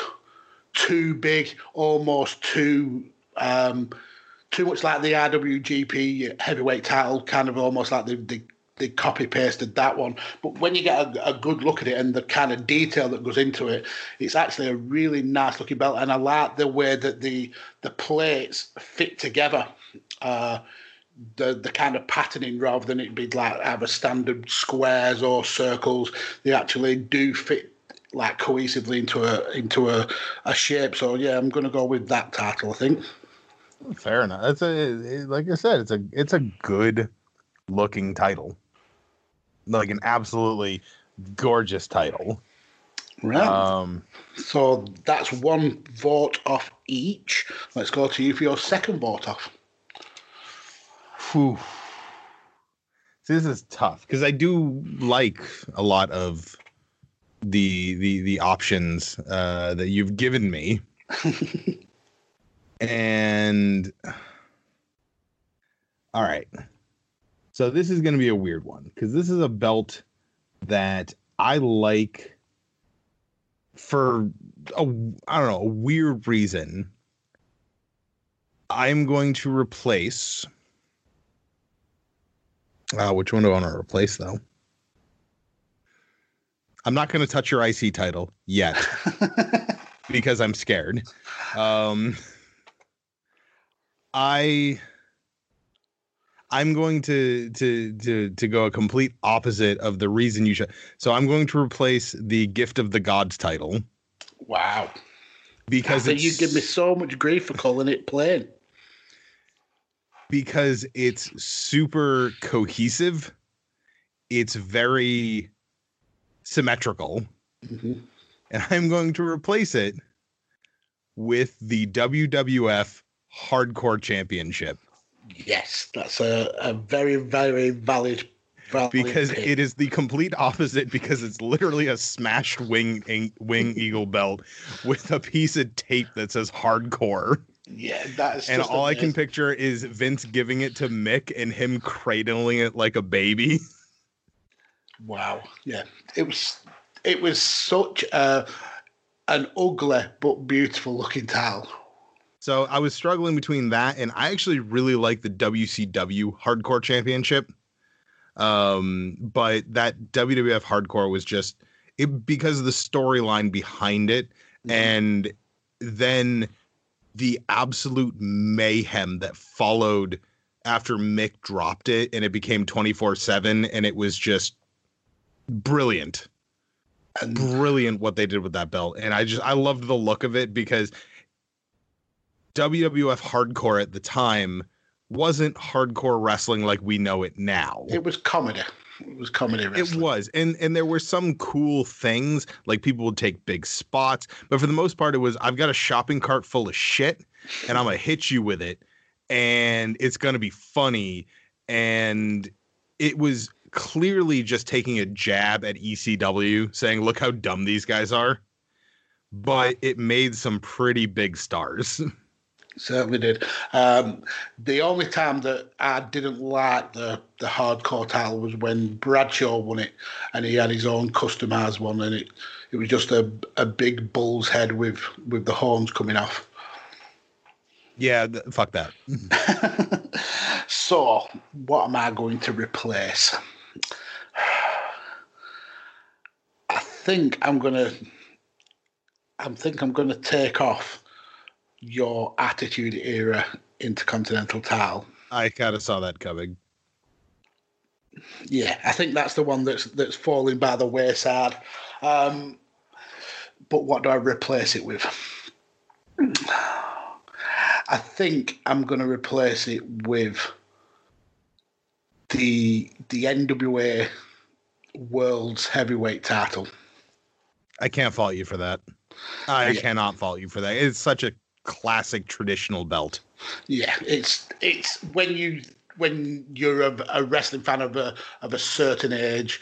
too big, almost too um, too much like the IWGP heavyweight title, kind of almost like the. the they copy pasted that one, but when you get a, a good look at it and the kind of detail that goes into it, it's actually a really nice looking belt, and I like the way that the the plates fit together. Uh, the the kind of patterning rather than it be like either standard squares or circles, they actually do fit like cohesively into a into a, a shape. So yeah, I'm gonna go with that title. I think.
Fair enough that's a like i said it's a it's a good looking title like an absolutely gorgeous title
Right.
um
so that's one vote off each. Let's go to you for your second vote off.
Whew. See, this is tough because I do like a lot of the the the options uh, that you've given me, and all right. So this is going to be a weird one because this is a belt that I like for a I don't know a weird reason. I'm going to replace. Uh, which one do I want to replace though? I'm not going to touch your IC title yet because I'm scared. Um, I I'm going to to to to go a complete opposite of the reason you should. So I'm going to replace the Gift of the Gods title
wow.
because
you give me so much grief for calling it plain.
because it's super cohesive. It's very symmetrical.
Mhm.
and I'm going to replace it with the WWF Hardcore Championship
Yes, that's a, a very, very valid,
because
pick.
it is the complete opposite because it's literally a smashed wing wing eagle belt with a piece of tape that says hardcore
yeah, that's
and all I can picture is Vince giving it to Mick and him cradling it like a baby.
Wow. Yeah. It was it was such a an ugly but beautiful looking towel.
So I was struggling between that and I actually really like the WCW Hardcore Championship. Um, but that WWF Hardcore was just it because of the storyline behind it, and then the absolute mayhem that followed after Mick dropped it and it became 24 7 and it was just brilliant brilliant what they did with that belt and i just i loved the look of it because wwf hardcore at the time wasn't hardcore wrestling like we know it now.
It was comedy. It was comedy wrestling.
it was. And and there were some cool things like people would take big spots but for the most part it was i've got a shopping cart full of shit and i'm gonna hit you with it and it's gonna be funny. And it was clearly just taking a jab at ecw saying look how dumb these guys are. But it made some pretty big stars
Certainly did. Um, the only time that I didn't like the, the hardcore title was when Bradshaw won it, and he had his own customized one, and it it was just a a big bull's head with with the horns coming off.
yeah th- fuck that
so, what am I going to replace? I think I'm gonna. I think I'm gonna take off your Attitude Era Intercontinental title.
i kind of saw that coming
Yeah, I think that's the one that's that's falling by the wayside. Um, but what do I replace it with? I think I'm going to replace it with the the NWA World's Heavyweight Title.
i can't fault you for that i
Yeah.
cannot fault you for that it's such a classic traditional belt.
Yeah, it's it's when you when you're a, a wrestling fan of a of a certain age,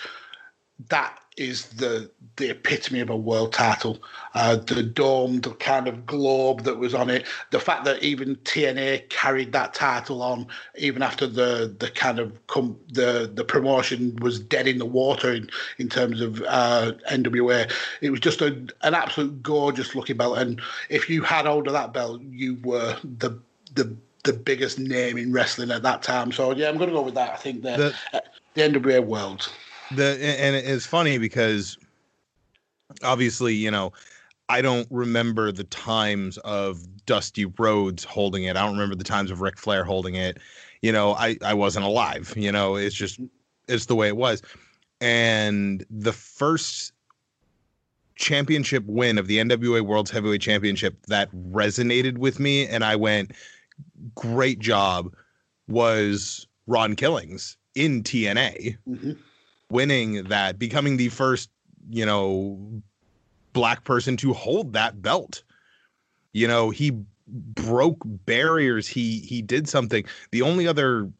that is the the epitome of a world title. Uh, the domed kind of globe that was on it, the fact that even TNA carried that title on even after the the kind of com- the the promotion was dead in the water in in terms of uh, NWA. It was just a, an absolute gorgeous looking belt, and if you had hold of that belt, you were the the the biggest name in wrestling at that time. So yeah, I'm going to go with that. I think the
The-
uh, the NWA World.
The and it's funny because obviously you know i don't remember the times of dusty rhodes holding it. I don't remember the times of Ric flair holding it. You know i i wasn't alive you know it's just it's the way it was. And the first championship win of the nwa world's heavyweight championship that resonated with me and i went great job was ron killings in tna
hmm
winning that, becoming the first, you know, black person to hold that belt. You know, he broke barriers. He he did something. The only other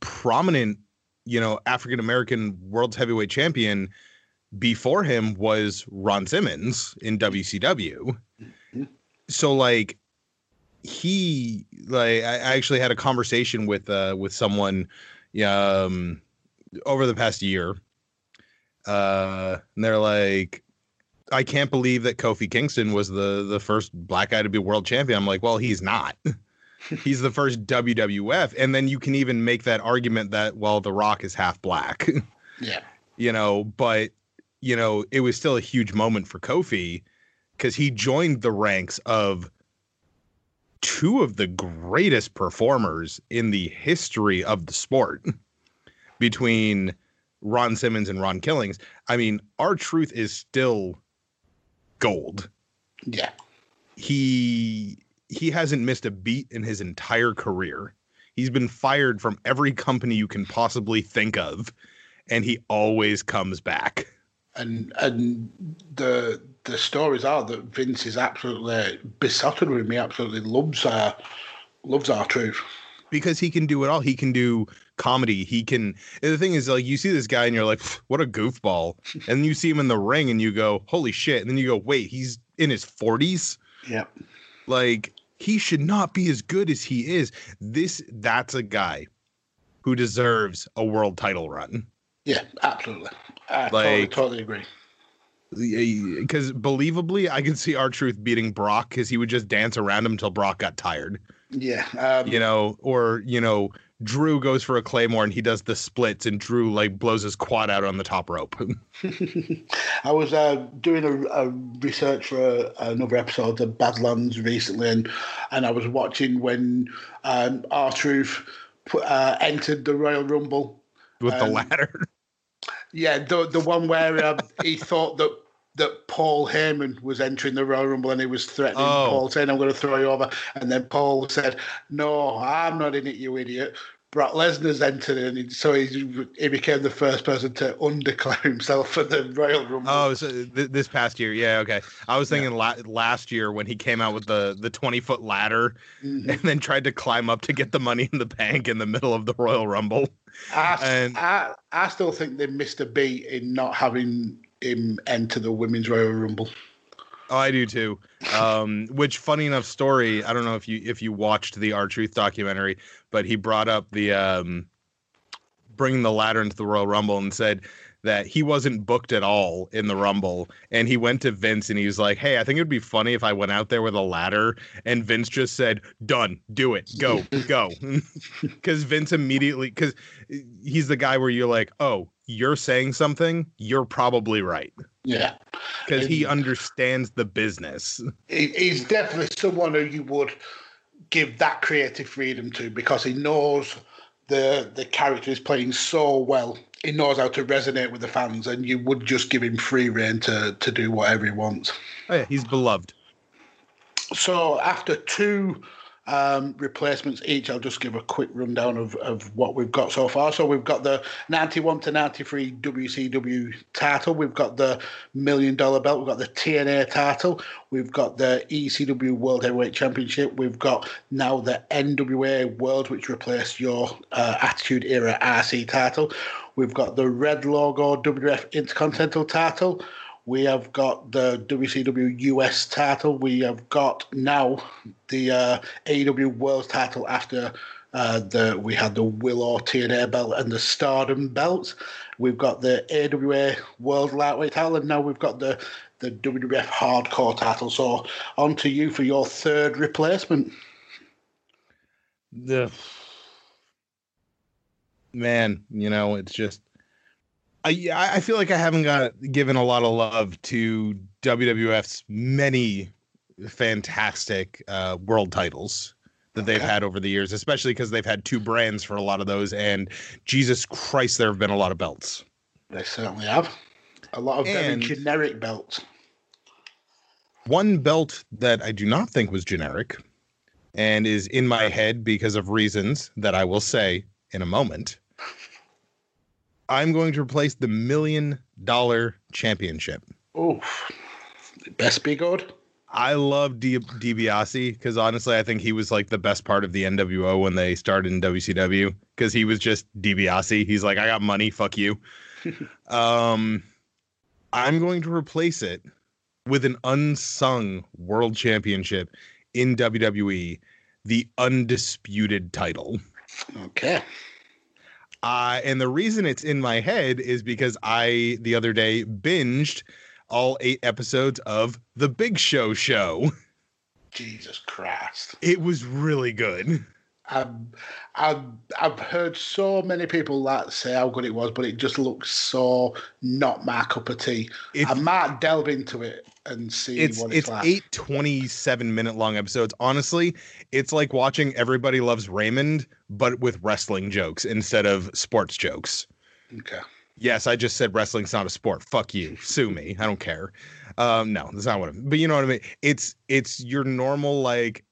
prominent, you know, African American world's heavyweight champion before him was Ron Simmons in WCW. So like he like I actually had a conversation with uh with someone um over the past year. Uh and they're like I can't believe that Kofi Kingston was the the first black guy to be world champion. I'm like, well, he's not. he's the first WWF and then you can even make that argument that well, The Rock is half black.
Yeah,
you know, but you know, it was still a huge moment for Kofi because he joined the ranks of two of the greatest performers in the history of the sport between Ron Simmons and Ron Killings. I mean, R Truth is still gold.
yeah,
He he hasn't missed a beat in his entire career. He's been fired from every company you can possibly think of, and he always comes back.
and and the the stories are that Vince is absolutely besotted with me. Absolutely loves our loves R Truth.
because he can do it all. He can do comedy. He can. the thing is, like, you see this guy and you're like, what a goofball. And then you see him in the ring and you go, holy shit. And then you go, wait, he's in his 40s.
Yeah,
Like, he should not be as good as he is. This, that's a guy who deserves a world title run.
yeah, absolutely. I totally,
Like-
totally agree.
Because believably, I could see R Truth beating Brock because he would just dance around him until Brock got tired.
Yeah, um,
you know, or you know, Drew goes for a claymore and he does the splits, and Drew like blows his quad out on the top rope.
I was uh, doing a, a research for a, another episode of Badlands recently, and and I was watching when um, R Truth uh, entered the Royal Rumble.
with the
Um,
ladder.
Yeah, the the one where um, he thought that that Paul Heyman was entering the Royal Rumble and he was threatening
Oh.
Paul, saying, "I'm going to throw you over." And then Paul said, "No, I'm not in it, you idiot." Brock Lesnar's entered in, and so he, he became the first person to undeclare himself for the Royal Rumble.
Oh, so th- this past year, yeah, okay. I was thinking la- last year when he came out with the the twenty foot ladder
Mhm.
and then tried to climb up to get the money in the bank in the middle of the Royal Rumble.
I,
And-
I, I still think they missed a beat in not having him enter the Women's Royal Rumble.
Oh, I do too. Um, which funny enough story. I don't know if you if you watched the R Truth documentary, but he brought up the um, bringing the ladder into the Royal Rumble and said that he wasn't booked at all in the Rumble, and he went to Vince and he was like, "Hey, I think it'd be funny if I went out there with a ladder." And Vince just said, "Done, do it, go, go," because Vince immediately because he's the guy where you're like, "Oh, you're saying something, you're probably right,"
Yeah.
because he understands the business.
he, he's definitely someone who you would give that creative freedom to because he knows the the character is playing so well. He knows how to resonate with the fans, and you would just give him free reign to to do whatever he wants.
Oh yeah, he's beloved.
So after two um, replacements each, I'll just give a quick rundown of, of what we've got so far. So we've got the 91 to 93 WCW title. We've got the million dollar belt. We've got the TNA title. We've got the ECW World Heavyweight Championship. We've got now the NWA World, which replaced your uh, Attitude Era IC title. We've got the red logo WWF Intercontinental title. We have got the WCW US title. We have got now the uh, AEW World title after uh, the we had the Willow TNA belt and the Stardom belt. We've got the AWA World Lightweight title, and now we've got the the WWF Hardcore title. So on to you for your third replacement.
The man, you know, it's just I I feel like I haven't got given a lot of love to WWF's many fantastic uh, world titles that they've
Okay.
had over the years, especially because they've had two brands for a lot of those. And Jesus Christ, there have been a lot of belts.
They certainly have a lot of very generic belts.
One belt that I do not think was generic and is in my head because of reasons that I will say in a moment. I'm going to replace the million dollar championship.
Oof, best be good.
I love D- DiBiase because honestly, I think he was like the best part of the NWO when they started in WCW because he was just DiBiase. He's like, I got money, fuck you. um, I'm going to replace it with an unsung world championship in WWE, the undisputed title.
Okay.
Uh, and the reason it's in my head is because I the other day binged all eight episodes of The Big Show Show.
Jesus Christ.
It was really good.
I've, I've, I've heard so many people that say how good it was, but it just looks so not my cup of tea.
It's
I might delve into it and see
it's
what it's,
it's
like.
eight 27 minute long episodes. Honestly, it's like watching Everybody Loves Raymond, but with wrestling jokes instead of sports jokes.
Okay.
Yes, I just said wrestling's not a sport. Fuck you. Sue me. I don't care. Um, no, that's not what I But you know what I mean? It's it's your normal like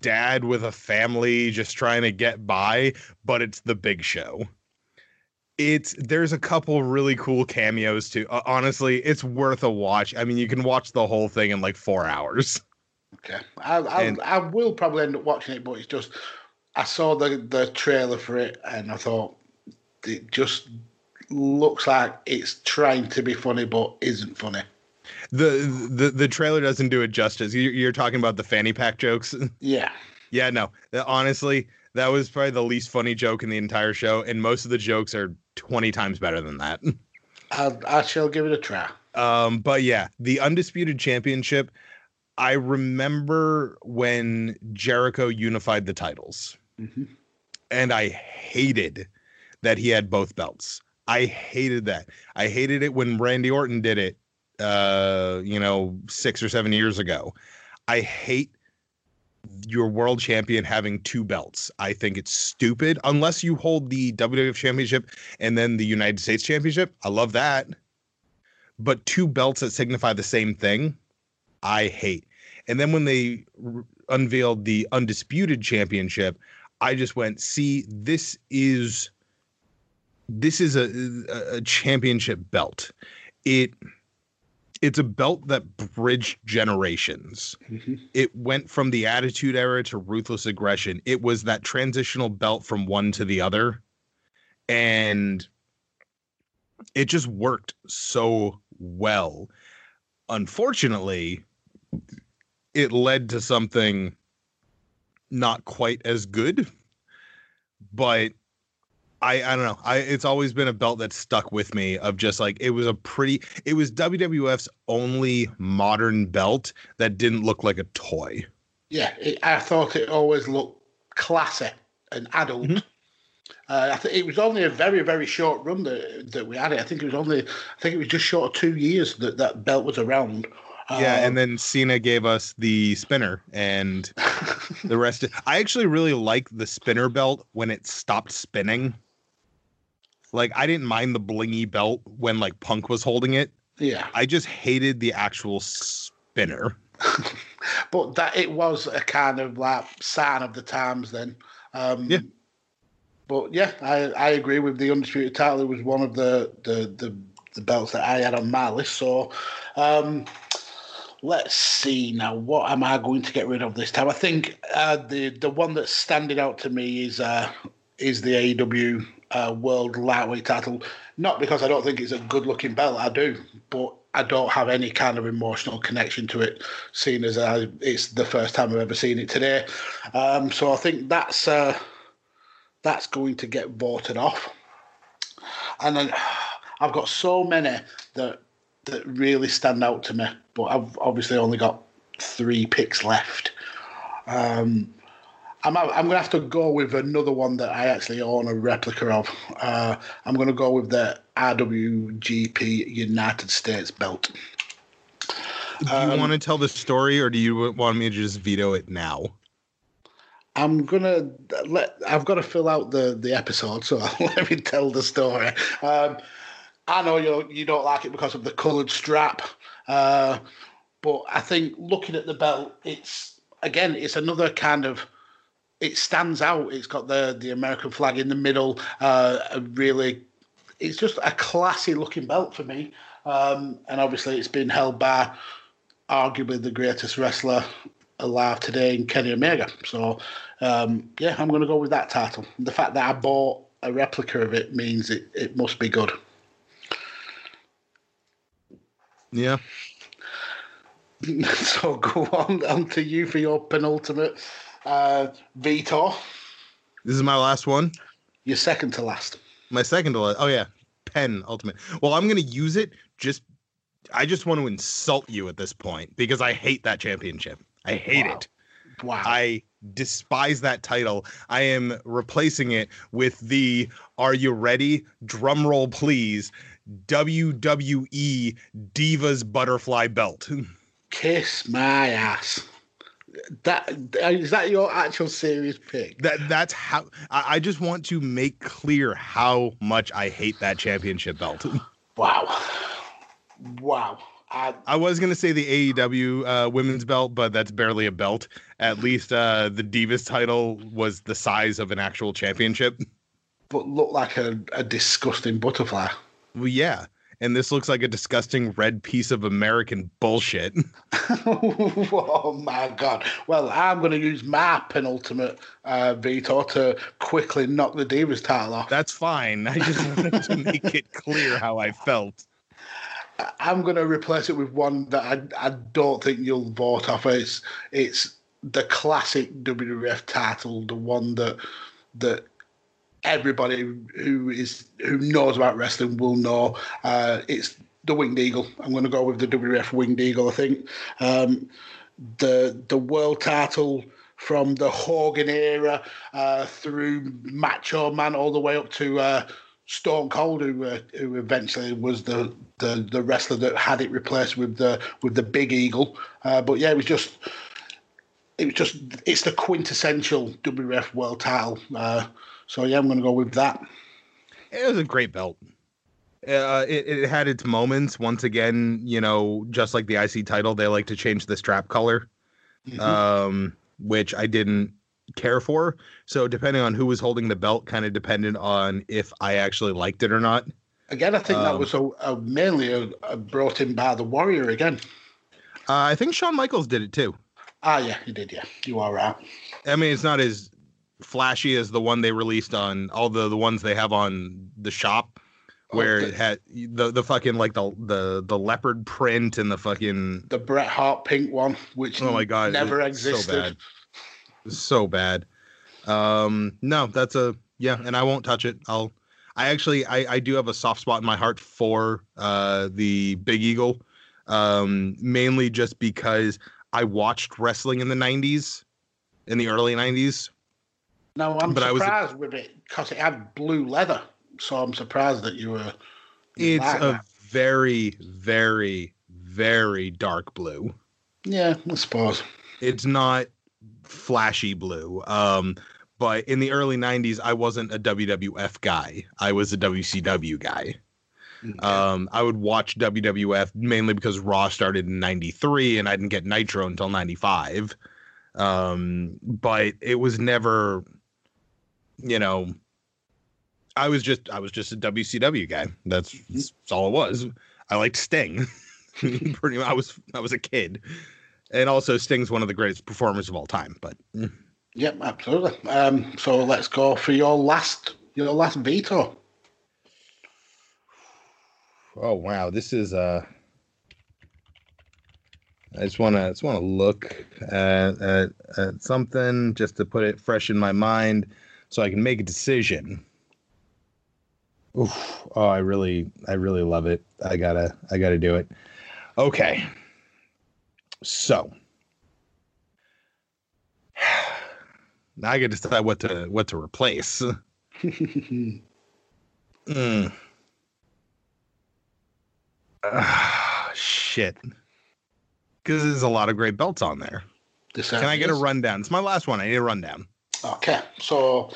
dad with a family just trying to get by, but it's the big show. It's there's a couple really cool cameos too. Uh, honestly, it's worth a watch. I mean, you can watch the whole thing in like four hours.
Okay. I, I,
And-
I will probably end up watching it, but it's just, I saw the, the trailer for it and I thought it just looks like it's trying to be funny, but isn't funny.
The the the trailer doesn't do it justice. You're, you're talking about the fanny pack jokes.
Yeah.
Yeah, no. Honestly, that was probably the least funny joke in the entire show, and most of the jokes are 20 times better than that.
I, I shall give it a try.
Um, but yeah, the undisputed championship. I remember when Jericho unified the titles,
hmm
and I hated that he had both belts. I hated that. I hated it when Randy Orton did it, uh, you know, six or seven years ago. I hate your world champion having two belts. I think it's stupid unless you hold the WWF championship and then the United States championship. I love that. But two belts that signify the same thing, I hate. And then when they r- unveiled the undisputed championship, I just went, "See, this is this is a, a championship belt. It it's a belt that bridged generations.
Mm-hmm.
It went from the Attitude Era to Ruthless Aggression. It was that transitional belt from one to the other, and it just worked so well. Unfortunately, it led to something not quite as good, but I I don't know. I it's always been a belt that stuck with me of just like it was a pretty it was WWF's only modern belt that didn't look like a toy.
Yeah, it, I thought it always looked classy and adult.
Mhm.
Uh, I think it was only a very, very short run that that we had it. I think it was only, I think it was just short of two years that that belt was around.
Yeah,
Um,
and then Cena gave us the spinner and the rest of, I actually really like the spinner belt when it stopped spinning. Like I didn't mind the blingy belt when like Punk was holding it.
yeah,
I just hated the actual spinner.
but that it was a kind of like sign of the times then. Um,
Yeah.
But yeah, I, I agree with the undisputed title. It was one of the the, the, the belts that I had on my list. So um, let's see now. What am I going to get rid of this time? I think uh, the the one that's standing out to me is uh, is the AEW uh, World Lightweight title. Not because I don't think it's a good looking belt. I do, but I don't have any kind of emotional connection to it, seeing as I, it's the first time I've ever seen it today. Um, so I think that's uh, that's going to get voted off. And then I've got so many that that really stand out to me, but I've obviously only got three picks left. Um, I'm, I'm going to have to go with another one that I actually own a replica of. Uh, I'm going to go with the IWGP United States belt.
Do you
Um,
want to tell the story or do you want me to just veto it now?
I'm gonna let. I've got to fill out the the episode, so let me tell the story. Um, I know you you don't like it because of the coloured strap, uh, but I think looking at the belt, it's again, it's another kind of. It stands out. It's got the the American flag in the middle. Uh, a really, it's just a classy looking belt for me. Um, and obviously, it's been held by arguably the greatest wrestler alive today in Kenny Omega. So, um, yeah, I'm going to go with that title. The fact that I bought a replica of it means it, it must be good.
Yeah.
so go on, on to you for your penultimate uh, veto.
This is my last one.
You're second to last.
My second to last. Oh yeah, pen ultimate. Well, I'm gonna use it. Just, I just want to insult you at this point because I hate that championship. I hate
Wow.
it.
Wow.
I despise that title. I am replacing it with the Are you ready? Drum roll, please. WWE Divas Butterfly Belt.
Kiss my ass. That is that your actual serious pick?
That that's how I, I just want to make clear how much I hate that championship belt.
Wow. Wow. I,
I was gonna say the AEW uh, women's belt, but that's barely a belt. At least uh, the Divas title was the size of an actual championship.
but looked like a, a disgusting butterfly.
Well, yeah. And this looks like a disgusting red piece of American bullshit.
oh my god! Well, I'm going to use my penultimate uh, veto to quickly knock the Divas title off.
That's fine. I just wanted to make it clear how I felt.
I'm going to replace it with one that I, I don't think you'll vote off. It's it's the classic WWF title, the one that that everybody who is who knows about wrestling will know. Uh, it's the Winged Eagle. I'm going to go with the WWF Winged Eagle. I think um, the the world title from the Hogan era uh, through Macho Man all the way up to uh, Stone Cold, who uh, who eventually was the, the the wrestler that had it replaced with the with the Big Eagle. Uh, but yeah, it was just it was just it's the quintessential WWF World Title. So yeah, I'm going to go with that.
It was a great belt. Uh, it, it had its moments. Once again, you know, just like the IC title, they like to change the strap color,
Mhm.
um, which I didn't care for. So depending on who was holding the belt, kind of depended on if I actually liked it or not.
again, I think that
um,
was a, a mainly a, a brought in by the Warrior again.
Uh, I think Shawn Michaels did it too.
Ah, yeah, he did. Yeah, you are right.
I mean, it's not as flashy as the one they released on all the the ones they have on the shop, where
Okay.
it had the the fucking like the the the leopard print and the fucking
The Bret Hart pink one, which
oh my god,
never
it's so bad. so bad. Um, no, that's a yeah, and I won't touch it. I'll. I actually I I do have a soft spot in my heart for uh the Big Eagle, um mainly just because I watched wrestling in the '90s, in the early '90s.
No, I'm
But I was-
surprised with it because it had blue leather. So I'm surprised that you were.
It's
like
a
that.
very very very dark blue.
yeah, I suppose.
it's not flashy blue. Um, but in the early '90s, I wasn't a WWF guy. I was a WCW guy. Um, I would watch WWF mainly because Raw started in '93, and I didn't get Nitro until '95. Um, but it was never, you know, I was just I was just a WCW guy. That's, that's all it was. I liked Sting. Pretty much, I was I was a kid, and also Sting's one of the greatest performers of all time. But mm,
Yep, absolutely. Um, so let's go for your last your last veto.
oh wow, this is uh I just want to I just want to look at, at at something just to put it fresh in my mind, so I can make a decision. Oof. Oh, I really I really love it. I gotta I gotta do it. Okay. So now I got to decide what to what to replace. Mm. Ah, shit. Because there's a lot of great belts on there.
This
Can I get a rundown? It's my last one. I need a rundown.
Okay, so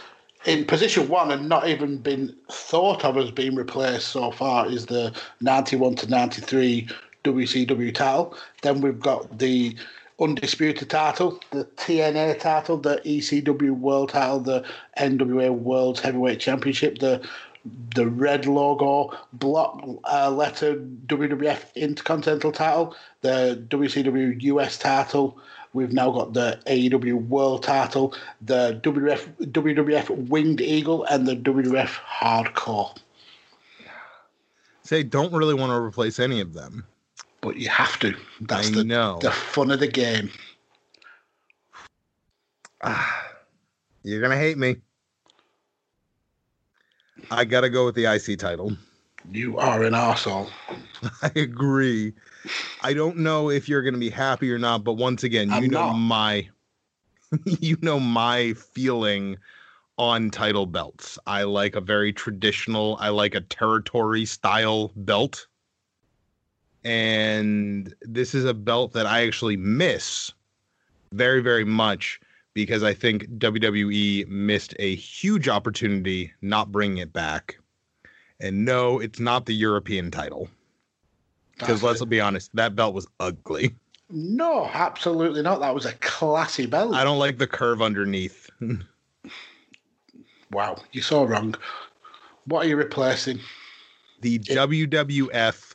in position one and not even been thought of as being replaced so far is the 91 to 93 WCW title. Then we've got the undisputed title, the TNA title, the ECW World title, the NWA World Heavyweight Championship, the the red logo block uh, letter WWF Intercontinental title, the WCW US title. We've now got the AEW World title, the WWF WWF Winged Eagle, and the WWF Hardcore.
Say, don't really want to replace any of them.
But you have to. That's
I
the
know.
the fun of the game.
Ah, you're gonna hate me. I gotta go with the IC title.
You are an asshole.
I agree. I don't know if you're gonna be happy or not, but once again, you
I'm
know
not.
my you know my feeling on title belts. I like a very traditional, I like a territory style belt. And this is a belt that I actually miss very, very much because I think WWE missed a huge opportunity not bringing it back. And no, it's not the European title. Because let's be honest, that belt was ugly.
No, absolutely not. That was a classy belt.
I don't like the curve underneath.
Wow, you're so wrong. What are you replacing?
the WWF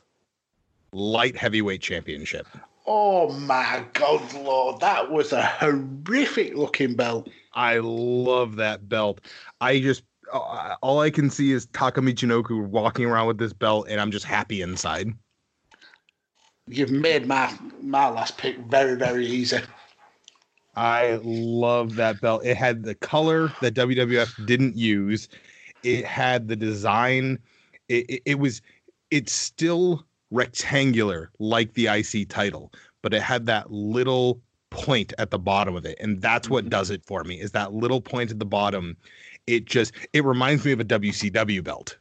Light Heavyweight Championship.
Oh my God, Lord, that was a horrific looking belt.
I love that belt. I just all I can see is Taka Michinoku walking around with this belt, and I'm just happy inside.
You've made my my last pick very, very easy.
I love that belt. It had the color that WWF didn't use. It had the design. It, it, it was. It's still rectangular like the IC title, but it had that little point at the bottom of it and that's what
Mhm.
does it for me is that little point at the bottom it just it reminds me of a WCW belt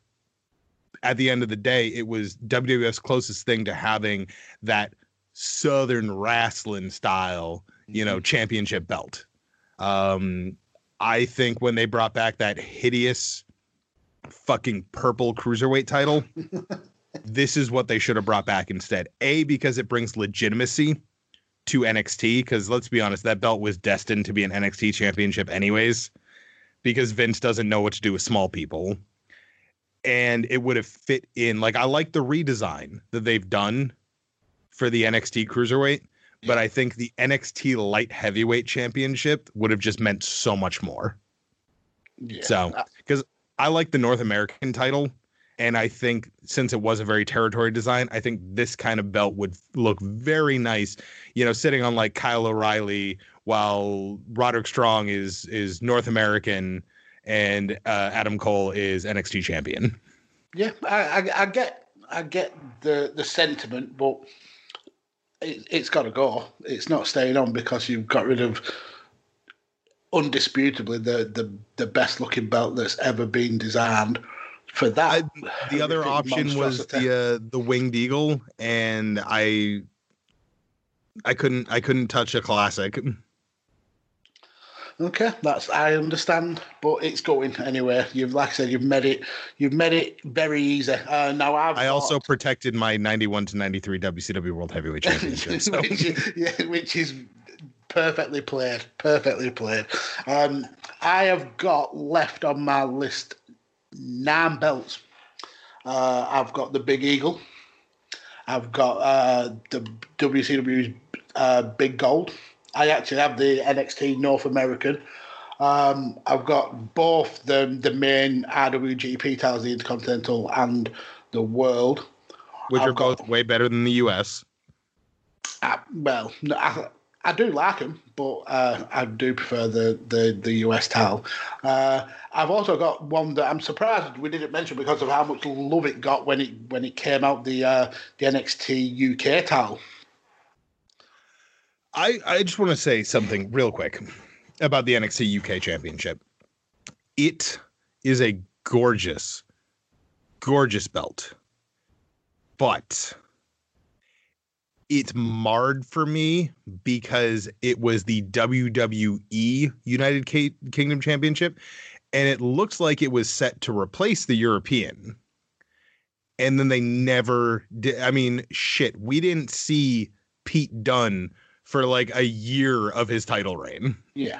at the end of the day it was WWF's closest thing to having that southern wrestling style you know championship belt. Um i think when they brought back that hideous fucking purple cruiserweight title this is what they should have brought back instead. A because it brings legitimacy to NXT because let's be honest, that belt was destined to be an NXT championship anyways, because Vince doesn't know what to do with small people. And it would have fit in. Like, I like the redesign that they've done for the NXT Cruiserweight, but I think the NXT Light Heavyweight Championship would have just meant so much more.
Yeah.
So, uh, because I like the North American title, and I think since it was a very territory design, I think this kind of belt would look very nice, you know, sitting on like Kyle O'Reilly while Roderick Strong is is North American and uh, Adam Cole is NXT champion.
Yeah, I, I, I get I get the the sentiment, but it, it's got to go. It's not staying on because you've got rid of undisputably the the, the best looking belt that's ever been designed. For that,
The other option was the uh, the winged eagle, and I I couldn't I couldn't touch a classic.
Okay, that's I understand, but it's going anyway. You've like I said, you've made it. You've made it very easy. Uh, now I've
I also protected my 91 to 93 WCW World Heavyweight Championship. So.
which, is, yeah, which is perfectly played. Perfectly played. Um, I have got left on my list nine belts. Uh, I've got the Big Eagle. I've got uh, the WCW's uh, Big Gold. I actually have the NXT North American. Um, I've got both the the main IWGP titles, the Intercontinental and the World.
which
I've
are
got-
both way better than the US.
I, well, no, I, I do like them, but uh, I do prefer the, the, the US title. Uh, I've also got one that I'm surprised we didn't mention because of how much love it got when it when it came out the uh, the NXT UK title.
I, I just want to say something real quick about the NXT UK Championship. It is a gorgeous, gorgeous belt, but it's marred for me because it was the WWE United Ki- Kingdom Championship, and it looks like it was set to replace the European. And then they never did. I mean, shit, we didn't see Pete Dunne for like a year of his title reign.
Yeah,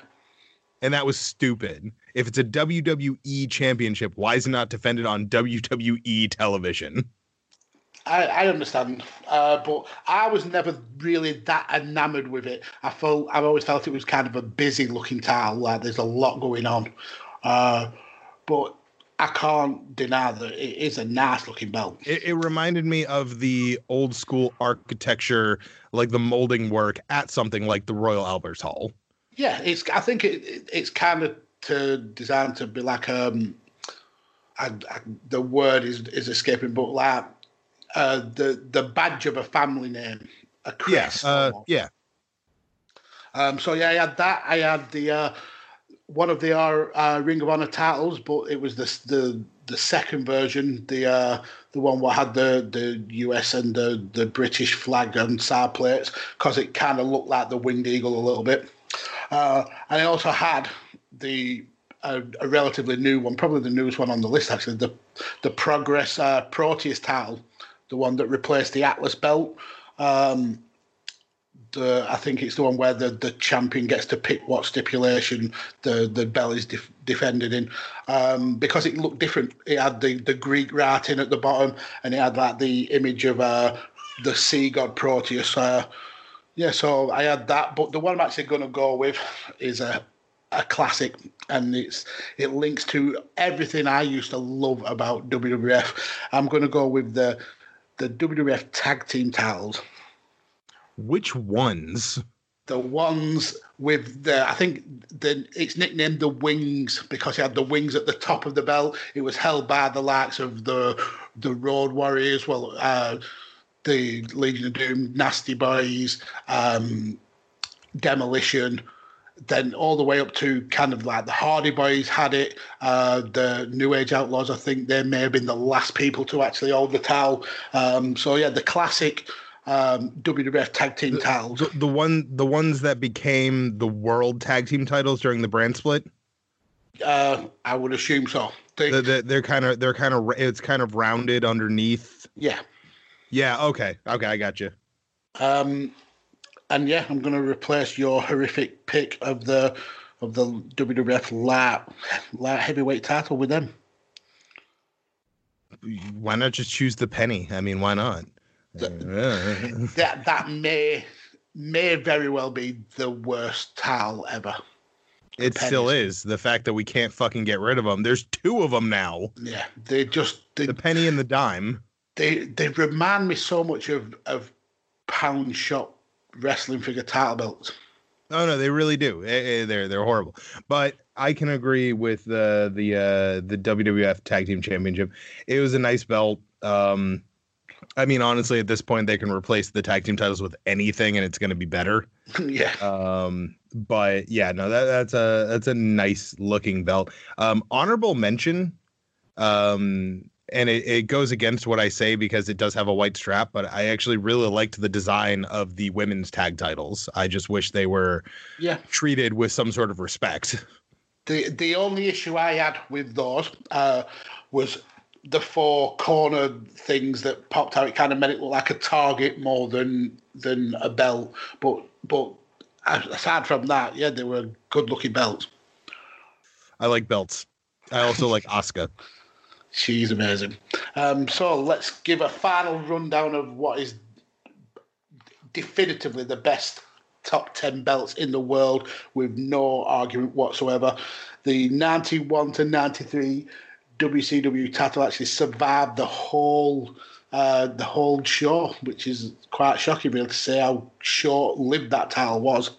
And that was stupid. If it's a WWE championship, why is it not defended on WWE television?
I, I understand, uh, but I was never really that enamored with it. I felt I've always felt it was kind of a busy looking title, like there's a lot going on. Uh, but I can't deny that it is a nice looking belt.
It, it reminded me of the old school architecture, like the molding work at something like the Royal Albert Hall.
Yeah, it's. I think it, it- it's kind of to designed to be like um, I, I, the word is is escaping, but like uh, the the badge of a family name, a crest.
Yeah, uh, yeah.
Um, so yeah, I had that. I had the uh, one of the uh, uh, Ring of Honor titles, but it was the the the second version, the uh, the one what had the the US and the the British flag and side plates, because it kind of looked like the winged eagle a little bit. Uh, and it also had the a, a relatively new one, probably the newest one on the list actually, the the Progress uh, Proteus title, the one that replaced the Atlas belt. Um, the I think it's the one where the, the champion gets to pick what stipulation the, the belt is def- defended in, um, because it looked different. It had the, the Greek writing at the bottom, and it had like the image of uh, the sea god Proteus. Uh, yeah, so I had that, but the one I'm actually going to go with is a a classic, and it's it links to everything I used to love about WWF. I'm going to go with the the WWF tag team titles
Which ones?
the ones with the I think the it's nicknamed the wings because he had the wings at the top of the belt. It was held by the likes of the the Road Warriors, well, uh, the Legion of Doom, Nasty Boys, um, Demolition, then all the way up to kind of like the Hardy Boys had it. Uh, the New Age Outlaws, I think they may have been the last people to actually hold the towel. Um, so yeah, the classic um, WWF tag team titles.
The, the one, the ones that became the world tag team titles during the brand split.
Uh, I would assume so. They,
The- the- they're kind of, they're kind of, it's kind of rounded underneath.
yeah.
Yeah. Okay. Okay. I got you.
Um, and yeah, I'm going to replace your horrific pick of the of the WWF light, light heavyweight title with them.
Why not just choose the penny? I mean, why not? Uh,
That that may may very well be the worst towel ever.
it still is the fact that we can't fucking get rid of them. There's two of them now.
Yeah, they just they
The penny and the dime.
they, they remind me so much of of pound shop wrestling figure title belts.
Oh no, they really do. Eh, eh, They're they're horrible. But I can agree with the the uh, the WWF Tag Team Championship. It was a nice belt. Um, I mean, honestly, at this point, they can replace the tag team titles with anything, and it's going to be better.
yeah,
Um, but yeah, no, that that's a that's a nice looking belt. Um, honorable mention. Um, and it, it goes against what I say because it does have a white strap, but I actually really liked the design of the women's tag titles. I just wish they were
yeah.
treated with some sort of respect.
The the only issue I had with those uh, was the four corner things that popped out. It kind of made it look like a target more than than a belt. But but aside from that, yeah, they were good looking belts.
I like belts. I also like Asuka.
She's amazing. Um, so let's give a final rundown of what is definitively the best top 10 belts in the world with no argument whatsoever. The 91 to 93 WCW title actually survived the whole uh, the whole show, which is quite shocking, really, to say how short lived that title was.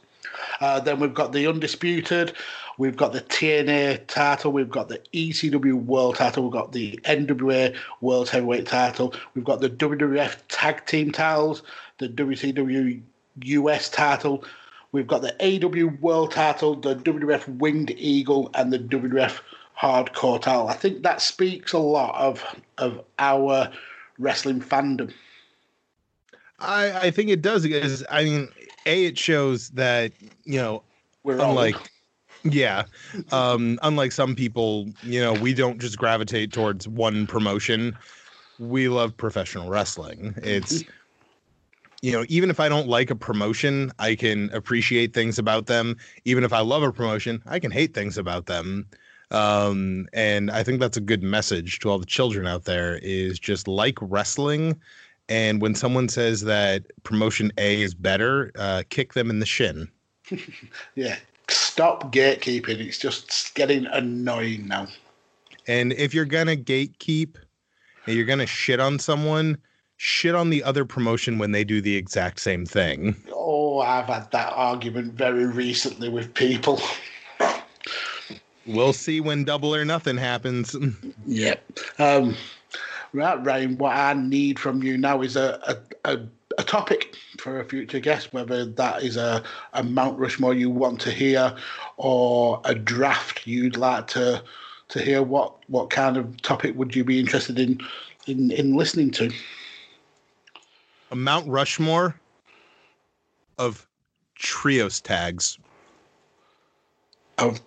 Uh, then we've got the Undisputed, we've got the TNA title, we've got the ECW World title, we've got the NWA World Heavyweight title, we've got the WWF Tag Team titles, the WCW US title, we've got the AW World title, the WWF Winged Eagle, and the WWF Hardcore title. I think that speaks a lot of of our wrestling fandom.
I, I think it does because I mean, a it shows that you know,
We're
unlike yeah, um, unlike some people, you know, we don't just gravitate towards one promotion. We love professional wrestling. It's you know, even if I don't like a promotion, I can appreciate things about them. Even if I love a promotion, I can hate things about them. Um, and I think that's a good message to all the children out there is just like wrestling. And when someone says that promotion A is better, uh, kick them in the shin.
Yeah. Stop gatekeeping. It's just getting annoying now.
And if you're gonna gatekeep and you're gonna shit on someone, shit on the other promotion when they do the exact same thing.
Oh, I've had that argument very recently with people.
We'll see when double or nothing happens.
Yep. Um, right, Ryan, what I need from you now is a, a, a, a topic for a future guest, whether that is a, a Mount Rushmore you want to hear or a draft you'd like to to hear. What what kind of topic would you be interested in in, in listening to?
A Mount Rushmore of trios tags.
Of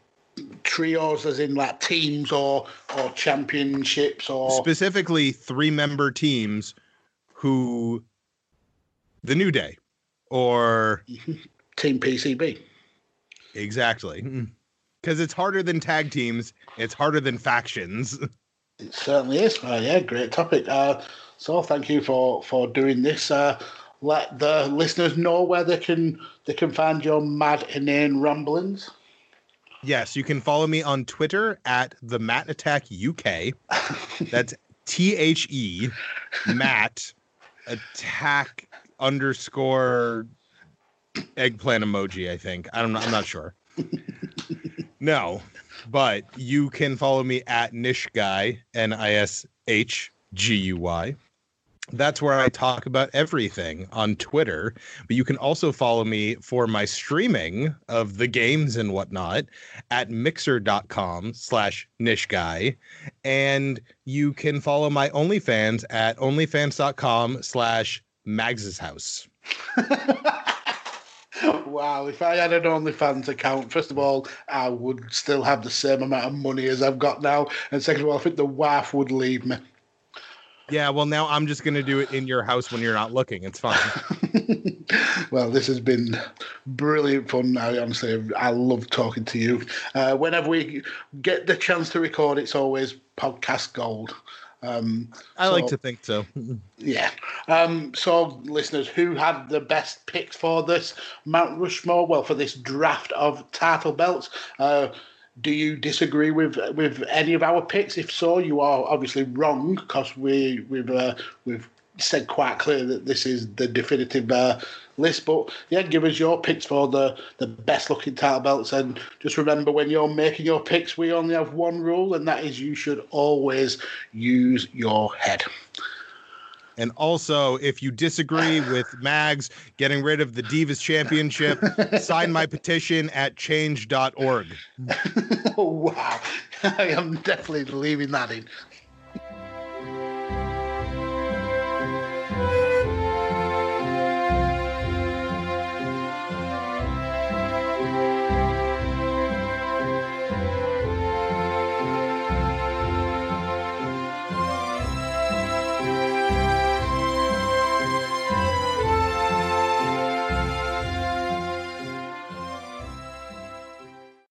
trios as in like teams or or championships or
Specifically three member teams who the New Day or
team PCB.
exactly. Because it's harder than tag teams, it's harder than factions.
It certainly is. Uh, yeah, great topic. Uh, so thank you for for doing this. Uh, let the listeners know where they can they can find your mad inane ramblings.
Yes, you can follow me on Twitter at the Matt Attack UK. That's T H E Matt Attack underscore eggplant emoji. I think I don't. I'm not sure. No, but you can follow me at Nish Guy N I S H G U Y. That's where I talk about everything on Twitter. But you can also follow me for my streaming of the games and whatnot at mixer.com slash Nish Guy. And you can follow my OnlyFans at onlyfans.com slash Mags's house.
wow, if I had an OnlyFans account, first of all, I would still have the same amount of money as I've got now. And second of all, I think the wife would leave me.
Yeah, well, now I'm just going to do it in your house when you're not looking. It's fine.
well, this has been brilliant fun. I honestly, I love talking to you. Uh, whenever we get the chance to record, it's always podcast gold. Um,
I so, like to think so.
yeah. Um, so, listeners, who had the best picks for this Mount Rushmore? Well, for this draft of title belts. Uh, do you disagree with with any of our picks? If so, you are obviously wrong because we we've uh, we've said quite clear that this is the definitive uh, list. But yeah, give us your picks for the the best looking title belts, and just remember when you're making your picks, we only have one rule, and that is you should always use your head.
And also, if you disagree with Mags getting rid of the Divas Championship, sign my petition at change.org.
oh, wow. I am definitely leaving that in.